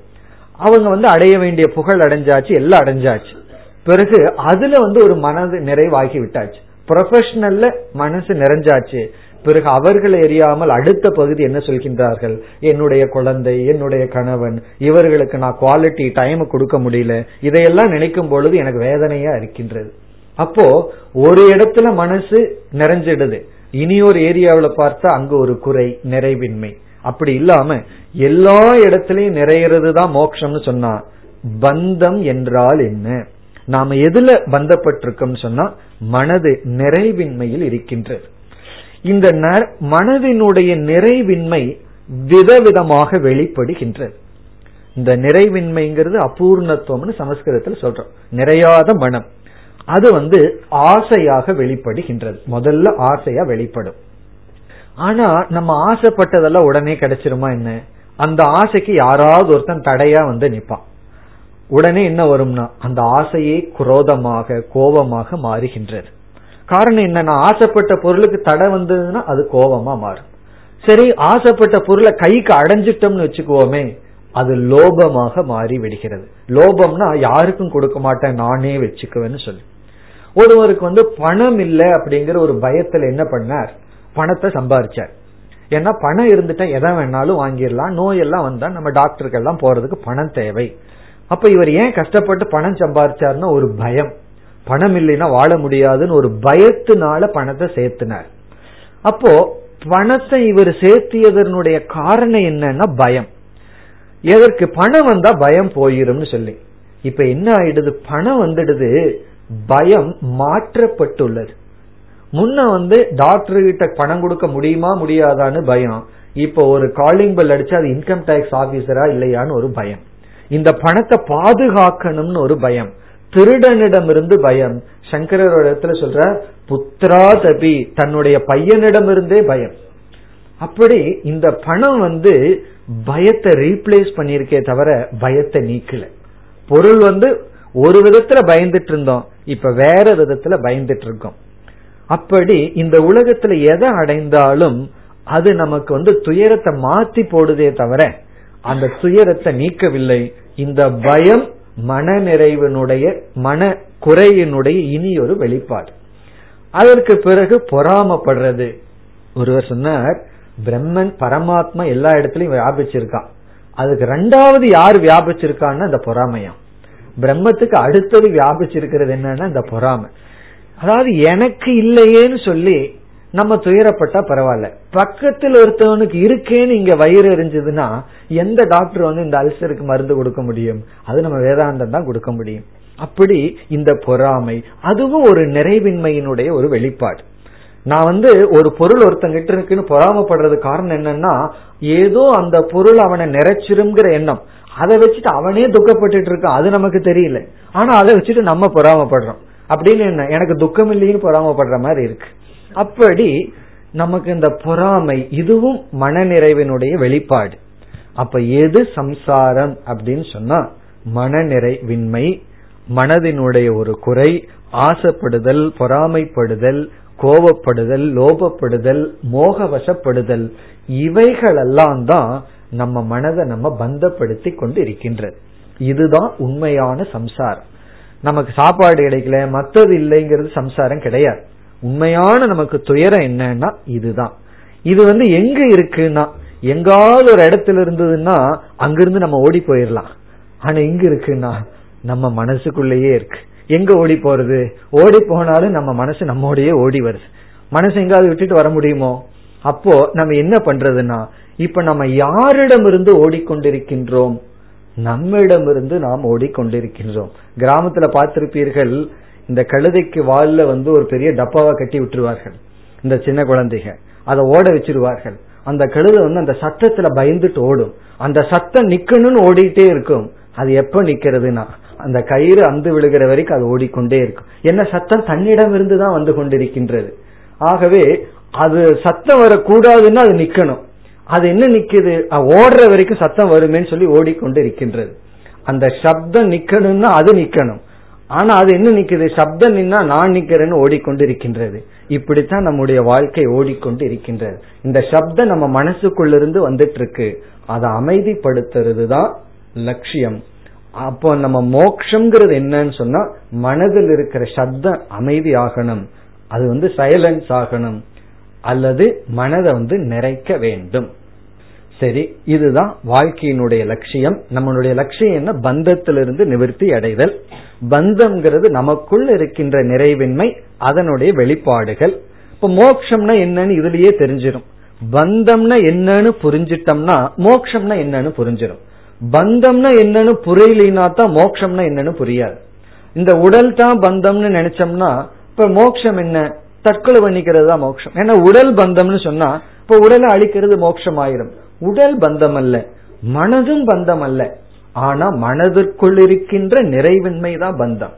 அவங்க வந்து அடைய வேண்டிய புகழ் அடைஞ்சாச்சு எல்லாம் அடைஞ்சாச்சு. பிறகு அதுல வந்து ஒரு மனது நிறைவாகி விட்டாச்சு. ப்ரொஃபஷனல்ல மனசு நிறைஞ்சாச்சு. பிறகு அவர்களை எரியாமல் அடுத்த பகுதி என்ன சொல்கின்றார்கள்? என்னுடைய குழந்தை என்னுடைய கணவன் இவர்களுக்கு நான் குவாலிட்டி டைம் கொடுக்க முடியல. இதையெல்லாம் நினைக்கும் பொழுது எனக்கு வேதனையா இருக்கின்றது. அப்போ ஒரு இடத்துல மனசு நிறைஞ்சிடுது. இனி ஒரு ஏரியாவில் பார்த்தா அங்கு ஒரு குறை நிறைவின்மை. அப்படி இல்லாம எல்லா இடத்திலையும் நிறையிறது தான் மோட்சம்னு சொன்னா பந்தம் என்றால் என்ன? நாம எதுல பந்தப்பட்டிருக்கோம் சொன்னா மனது நிறைவின்மையில் இருக்கின்றது. இந்த மனதினுடைய நிறைவின்மை விதவிதமாக வெளிப்படுகின்றது. இந்த நிறைவின்மைங்கிறது அபூர்ணத்துவம்னு சமஸ்கிருதத்தில் சொல்றோம். நிறையாத மனம். அது வந்து ஆசையாக வெளிப்படுகின்றது. முதல்ல ஆசையா வெளிப்படும். ஆனா நம்ம ஆசைப்பட்டதெல்லாம் உடனே கிடைச்சிருமா என்ன? அந்த ஆசைக்கு யாராவது ஒருத்தன் தடையா வந்து நிப்பான். உடனே என்ன வரும்னா அந்த ஆசையே குரோதமாக கோபமாக மாறுகின்றது. காரணம் என்னன்னா ஆசைப்பட்ட பொருளுக்கு தடை வந்ததுன்னா அது கோபமா மாறும். சரி ஆசைப்பட்ட பொருளை கைக்கு அடைஞ்சிட்டோம்னு வச்சுக்குவோமே அது லோபமாக மாறி விடுகிறது லோபம்னா யாருக்கும் கொடுக்க மாட்டேன் நானே வச்சுக்குவேன்னு சொல்லி. ஒருவருக்கு வந்து பணம் இல்லை அப்படிங்கிற ஒரு பயத்துல என்ன பண்ணார்? பணத்தை சம்பாரிச்சார். ஏன்னா பணம் இருந்துட்டா எதை வேணாலும் வாங்கிடலாம். நோயெல்லாம் வந்தா நம்ம டாக்டருக்கெல்லாம் போறதுக்கு பணம் தேவை. அப்ப இவர் ஏன் கஷ்டப்பட்டு பணம் சம்பாரிச்சாருன்னா ஒரு பயம். பணம் இல்லைன்னா வாழ முடியாதுன்னு ஒரு பயத்தினால பணத்தை சேர்த்தினார். அப்போ பணத்தை இவர் சேர்த்தியதனுடைய காரணம் என்னன்னா பயம். எதற்கு? பணம் வந்தா பயம் போயிரும்னு சொல்லி. இப்ப என்ன ஆயிடுது? பணம் வந்துடுது. பயம் மாற்றப்பட்டுள்ளது. முன்ன வந்து டாக்டர் கிட்ட பணம் கொடுக்க முடியுமா முடியாதான்னு பயம். இப்போ ஒரு காலிங் பெல் அடிச்சு அது இன்கம் டேக்ஸ் ஆபீசரா இல்லையான்னு ஒரு பயம். இந்த பணத்தை பாதுகாக்கணும்னு ஒரு பயம். திருடனிடமிருந்து பயம். சங்கரோட இடத்துல சொல்ற புத்திரா தபி. தன்னுடைய பையனிடமிருந்தே பயம். அப்படி இந்த பணம் வந்து பயத்தை ரீப்ளேஸ் பண்ணிருக்கே தவிர பயத்தை நீக்கல. பொருள் வந்து ஒரு விதத்துல பயந்துட்டு இருந்தோம். இப்ப வேற விதத்துல பயந்துட்டு இருக்கோம். அப்படி இந்த உலகத்துல எதை அடைந்தாலும் அது நமக்கு வந்து துயரத்தை மாத்தி போடுதே தவிர அந்த துயரத்தை நீக்கவில்லை. இந்த பயம் மன நிறைவினுடைய மன குறையினுடைய இனி ஒரு வெளிப்பாடு. அதற்கு பிறகு பொறாமப்படுறது. ஒருவர் சொன்னார் பிரம்மன் பரமாத்மா எல்லா இடத்துலயும் வியாபிச்சிருக்கான். அதுக்கு ரெண்டாவது யார் வியாபிச்சிருக்கான்னு அந்த பொறாமையாம். பிரம்மத்துக்கு அடுத்தது வியாபிச்சிருக்கிறது என்னன்னா இந்த பொறாமை. அதாவது எனக்கு இல்லையேன்னு சொல்லி நம்ம துயரப்பட்டா பரவாயில்ல. பக்கத்தில் ஒருத்தவனுக்கு இருக்கேன்னு இங்க வயிறு எரிஞ்சதுன்னா எந்த டாக்டர் வந்து இந்த அல்சருக்கு மருந்து கொடுக்க முடியும்? அது நம்ம வேதாந்தம் தான் கொடுக்க முடியும். அப்படி இந்த பொறாமை அதுவும் ஒரு நிறைவின்மையினுடைய ஒரு வெளிப்பாடு. நான் வந்து ஒரு பொருள் ஒருத்தங்கிட்ட இருக்குன்னு பொறாமப்படுறது காரணம் என்னன்னா ஏதோ அந்த பொருள் அவனை நிறைச்சிருங்கிற எண்ணம். அதை வச்சுட்டு அவனே துக்கப்பட்டு இருக்கான். அது நமக்கு தெரியல. ஆனா அதை வச்சுட்டு நம்ம பொறாமப்படுறோம். அப்படின்னு என்ன? எனக்கு துக்கம் இல்லைன்னு பொறாமப்படுற மாதிரி இருக்கு. அப்படி நமக்கு இந்த பொறாமை இதுவும் மனநிறைவினுடைய வெளிப்பாடு. அப்ப எது சம்சாரம் அப்படின்னு சொன்னா மனநிறைவின்மை மனதினுடைய ஒரு குறை ஆசைப்படுதல் பொறாமைப்படுதல் கோபப்படுதல் லோபப்படுதல் மோகவசப்படுதல் இவைகளெல்லாம் தான் நம்ம மனதை நம்ம பந்தப்படுத்தி கொண்டு இருக்கின்றது இதுதான் உண்மையான சம்சாரம். நமக்கு சாப்பாடு கிடைக்கல மற்றது இல்லைங்கிறது சம்சாரம் கிடையாது. உண்மையான நமக்கு துயரம் என்னன்னா இதுதான். இது வந்து எங்க இருக்குன்னா எங்காவது ஒரு இடத்துல இருந்ததுன்னா அங்கிருந்து நம்ம ஓடி போயிடலாம். ஆனா எங்க இருக்குன்னா நம்ம மனசுக்குள்ளேயே இருக்கு. எங்க ஓடி போறது? ஓடி போனாலும் நம்ம மனசு நம்மோடயே ஓடி வருது. மனசு எங்காவது விட்டுட்டு வர முடியுமோ? அப்போ நம்ம என்ன பண்றதுன்னா இப்ப நம்ம யாரிடமிருந்து ஓடிக்கொண்டிருக்கின்றோம்? நம்மிடமிருந்து நாம் ஓடிக்கொண்டிருக்கின்றோம். கிராமத்துல பார்த்திருப்பீர்கள் இந்த கழுதைக்கு வால்ல வந்து ஒரு பெரிய டப்பாவை கட்டி விட்டுருவார்கள் இந்த சின்ன குழந்தைங்க அதை ஓட வச்சிருவார்கள். அந்த கழுதை வந்து அந்த சத்தத்துல பயந்துட்டு ஓடும். அந்த சத்தம் நிக்கணும்னு ஓடிட்டே இருக்கும். அது எப்ப நிக்கிறதுனா அந்த கயிறு அந்து விழுகிற வரைக்கும் அது ஓடிக்கொண்டே இருக்கும். என்ன சத்தம்? தன்னிடம் இருந்துதான் வந்து கொண்டிருக்கின்றது. ஆகவே அது சத்தம் வரக்கூடாதுன்னா அது நிக்கணும். அது என்ன நிக்குது? ஓடுற வரைக்கும் சத்தம் வருமேன்னு சொல்லி ஓடிக்கொண்டு இருக்கின்றது அந்த சப்தம் நிக்கணும்னா அது நிக்கணும். ஆனா அது என்ன நிக்குது? சப்தம் நின்னா நான் நிக்கிறேன்னு ஓடிக்கொண்டு இருக்கின்றது இப்படித்தான் நம்முடைய வாழ்க்கை ஓடிக்கொண்டு இருக்கின்றது இந்த சப்தம் நம்ம மனசுக்குள்ளிருந்து வந்துட்டு இருக்கு அதை அமைதிப்படுத்துறது தான் லட்சியம். அப்போ நம்ம மோக்ஷங்கிறது என்னன்னு சொன்னா மனதில் இருக்கிற சப்தம் அமைதி ஆகணும் அது வந்து சைலன்ஸ் ஆகணும். அல்லது மனதை வந்து நிறைக்க வேண்டும். சரி இதுதான் வாழ்க்கையினுடைய லட்சியம். நம்மளுடைய லட்சியம் என்ன? பந்தத்திலிருந்து நிவர்த்தி அடைதல். பந்தம்ங்கிறது நமக்குள் இருக்கின்ற நிறைவின்மை அதனுடைய வெளிப்பாடுகள். இப்ப மோக்ஷம்னா என்னன்னு இதுலயே தெரிஞ்சிடும் பந்தம்னா என்னன்னு புரிஞ்சிட்டோம்னா மோக்ஷம்னா என்னன்னு புரிஞ்சிடும் பந்தம்னா என்னன்னு புரியலினா தான் மோக்ஷம்னா என்னன்னு புரியாது. இந்த உடல் தான் பந்தம்னு நினைச்சோம்னா இப்ப மோக்ஷம் என்ன? தற்கொலை பண்ணிக்கிறது தான் மோட்சம் ஏன்னா உடல் பந்தம்னு சொன்னா இப்ப உடலை அழிக்கிறது மோட்சம் ஆயிரும் உடல் பந்தம் அல்ல மனதும் பந்தம் அல்ல ஆனா மனதிற்குள் இருக்கின்ற நிறைவின்மை தான் பந்தம்.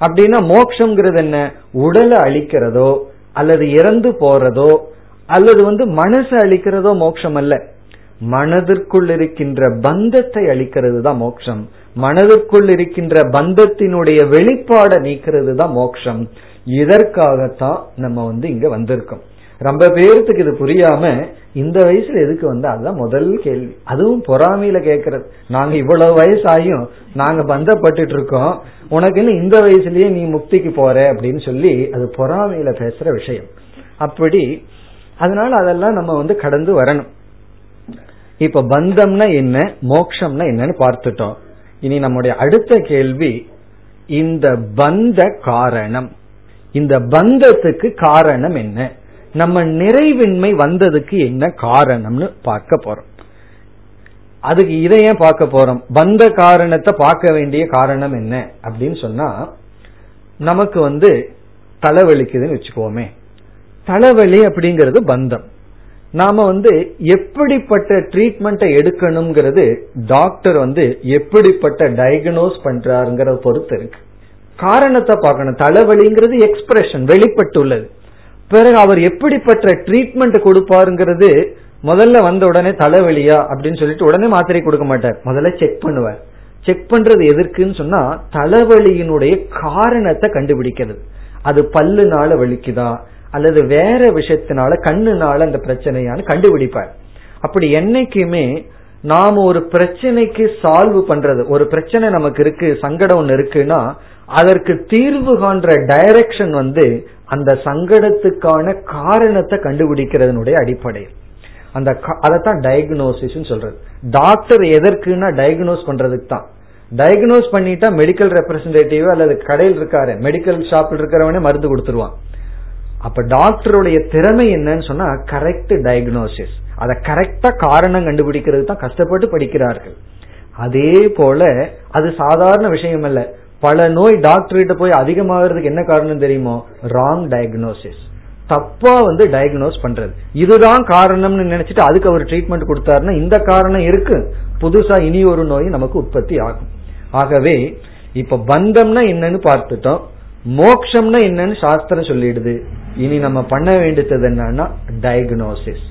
அப்படின்னா மோக்ஷங்கிறது என்ன? உடலை அழிக்கிறதோ அல்லது இறந்து போறதோ அல்லது வந்து மனசை அழிக்கிறதோ மோட்சம் அல்ல. மனதிற்குள் இருக்கின்ற பந்தத்தை அழிக்கிறது தான் மோட்சம் மனதிற்குள் இருக்கின்ற பந்தத்தினுடைய வெளிப்பாடை நீக்கிறது தான் மோட்சம் இதற்காகத்தான் நம்ம வந்து இங்க வந்திருக்கோம். ரொம்ப பேர்த்துக்கு இது புரியாம இந்த வயசுல எதுக்கு வந்து அதுதான் முதல் கேள்வி. அதுவும் பொறாமையில கேக்குறது. நாங்க இவ்வளவு வயசாயும் நாங்க பந்தப்பட்டு இருக்கோம் உனக்குன்னு இந்த வயசுலயே நீ முக்திக்கு போற அப்படின்னு சொல்லி அது பொறாமையில பேசுற விஷயம். அப்படி அதனால அதெல்லாம் நம்ம வந்து கடந்து வரணும். இப்ப பந்தம்னா என்ன மோக்ஷம்னா என்னன்னு பார்த்துட்டோம். இனி நம்முடைய அடுத்த கேள்வி இந்த பந்த காரணம். இந்த பந்தத்துக்கு காரணம் என்ன? நம்ம நிறைவின்மை வந்ததுக்கு என்ன காரணம்னு பார்க்க போறோம். அதுக்கு இதை ஏன் பார்க்க போறோம்? பந்த காரணத்தை பார்க்க வேண்டிய காரணம் என்ன? அப்படின்னு சொன்னா நமக்கு வந்து தலைவலிக்குதுன்னு வச்சுக்கோமே. தலைவலி அப்படிங்கிறது பந்தம். நாம வந்து எப்படிப்பட்ட ட்ரீட்மெண்ட்டை எடுக்கணுங்கிறது டாக்டர் வந்து எப்படிப்பட்ட டயக்னோஸ் பண்றாருங்கிற பொறுத்து இருக்கு. காரணத்தை பார்க்கணும். தலைவலிங்கிறது எக்ஸ்பிரஷன் வெளிப்பட்டுள்ளது. பிறகு அவர் எப்படிப்பட்ட ட்ரீட்மெண்ட் கொடுப்பாருங்கிறது முதல்ல வந்த உடனே தலைவலியா அப்படின்னு சொல்லிட்டு உடனே மாத்திரை கொடுக்க மாட்டார். முதல்ல செக் பண்ணுவார். செக் பண்றது எதற்குன்னு சொன்னா தலைவலியினுடைய காரணத்தை கண்டுபிடிக்கிறது. அது பல்லுனால வலிக்குதா? அல்லது வேற விஷயத்தினால கண்ணுனால அந்த பிரச்சனையான கண்டுபிடிப்பார். அப்படி என்னைக்குமே நாம ஒரு பிரச்சனைக்கு சால்வ் பண்றது ஒரு பிரச்சனை நமக்கு இருக்கு சங்கடம் ஒன்று இருக்குன்னா அதற்கு தீர்வு காண்ற டைரக்ஷன் வந்து அந்த சங்கடத்துக்கான காரணத்தை கண்டுபிடிக்கிறதனுடைய அடிப்படை. அந்த அதைத்தான் டயக்னோசிஸ் சொல்றது. டாக்டர் எதற்குன்னா டயக்னோஸ் பண்றதுக்கு தான். டயக்னோஸ் பண்ணிட்டா மெடிக்கல் ரெப்ரஸன்டேட்டிவ் அல்லது கடையில் இருக்காரு மெடிக்கல் ஷாப்பில் இருக்கிறவனே மருந்து கொடுத்துருவான். அப்ப டாக்டருடைய திறமை என்னன்னு சொன்னா கரெக்ட் டயக்னோசிஸ் அதை கரெக்டா காரணம் கண்டுபிடிக்கிறது தான் கஷ்டப்பட்டு படிக்கிறார்கள். அதே போல அது சாதாரண விஷயம் அல்ல. பல நோய் டாக்டர் கிட்ட போய் அதிகமாகிறதுக்கு என்ன காரணம் தெரியுமோ? ராங் டயக்னோசிஸ் தப்பா வந்து டயக்னோஸ் பண்றது. இதுதான் காரணம்னு நினைச்சிட்டு அதுக்கு அவர் ட்ரீட்மெண்ட் கொடுத்தாருன்னா இந்த காரணம் இருக்கு. புதுசா இனி ஒரு நோய் நமக்கு உற்பத்தி ஆகும். ஆகவே இப்ப பந்தம்னா என்னன்னு பார்த்துட்டோம். மோக்ஷம்னா என்னன்னு சாஸ்திரம் சொல்லிடுது. இனி நம்ம பண்ண வேண்டியது என்னன்னா டயக்னோசிஸ்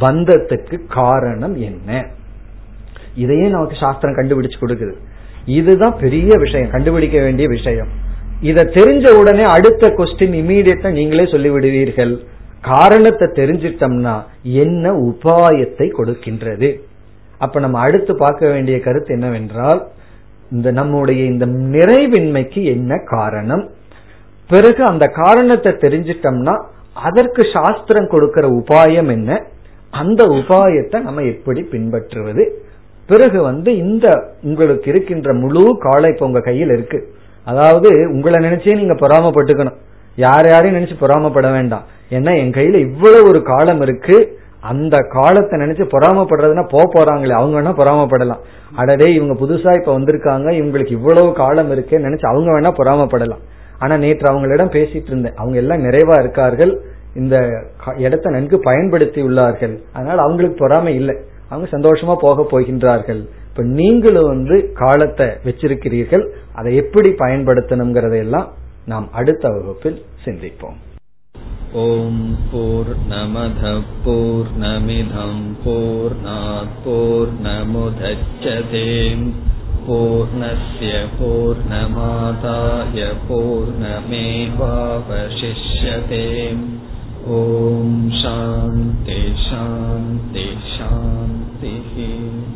பந்தத்துக்கு காரணம் என்ன? இதையே நமக்கு சாஸ்திரம் கண்டுபிடிச்சு கொடுக்குது. இதுதான் பெரிய விஷயம் கண்டுபிடிக்க வேண்டிய விஷயம். இதை தெரிஞ்ச உடனே அடுத்த கொஸ்டின் இமீடியட்டா நீங்களே சொல்லிவிடுவீர்கள். காரணத்தை தெரிஞ்சிட்டோம்னா என்ன உபாயத்தை கொடுக்கின்றது? அப்ப நம்ம அடுத்து பார்க்க வேண்டிய கருத்து என்னவென்றால் இந்த நம்முடைய இந்த நிறைவின்மைக்கு என்ன காரணம்? பிறகு அந்த காரணத்தை தெரிஞ்சிட்டோம்னா அதற்கு சாஸ்திரம் கொடுக்கிற உபாயம் என்ன? அந்த உபாயத்தை நம்ம எப்படி பின்பற்றுவது? பிறகு வந்து இந்த உங்களுக்கு இருக்கின்ற முழு காலை இப்ப உங்க கையில் இருக்கு. அதாவது உங்களை நினைச்சே நீங்க பொறாமப்பட்டுக்கணும். யார் யாரையும் நினைச்சு பொறாமப்பட வேண்டாம். ஏன்னா என் கையில இவ்வளவு ஒரு காலம் இருக்கு. அந்த காலத்தை நினைச்சு பொறாமப்படுறதுன்னா போக போறாங்களே அவங்க வேணா பொறாமப்படலாம். அடடே இவங்க புதுசா இப்ப வந்திருக்காங்க இவங்களுக்கு இவ்வளவு காலம் இருக்கு நினைச்சு அவங்க வேணா பொறாமப்படலாம். ஆனா நேற்று அவங்களிடம் பேசிட்டு இருந்தேன். அவங்க எல்லாம் நிறைவா இருக்கார்கள். இந்த இடத்தை நன்கு பயன்படுத்தி உள்ளார்கள். அதனால அவங்களுக்கு பொறாமை இல்லை. அவங்க சந்தோஷமா போக போகின்றார்கள் இப்ப நீங்களும் வந்து காலத்தை வச்சிருக்கிறீர்கள் அதை எப்படி பயன்படுத்தணுங்கிறதையெல்லாம் நாம் அடுத்த வகுப்பில் சிந்திப்போம் ஓம் போர் நமத போர் நமிதம் போர் நமுதச்சதேம் पूर्णस्य पूर्णमादाय पूर्णमेवावशिष्यते ॐ शान्ति भक्तिः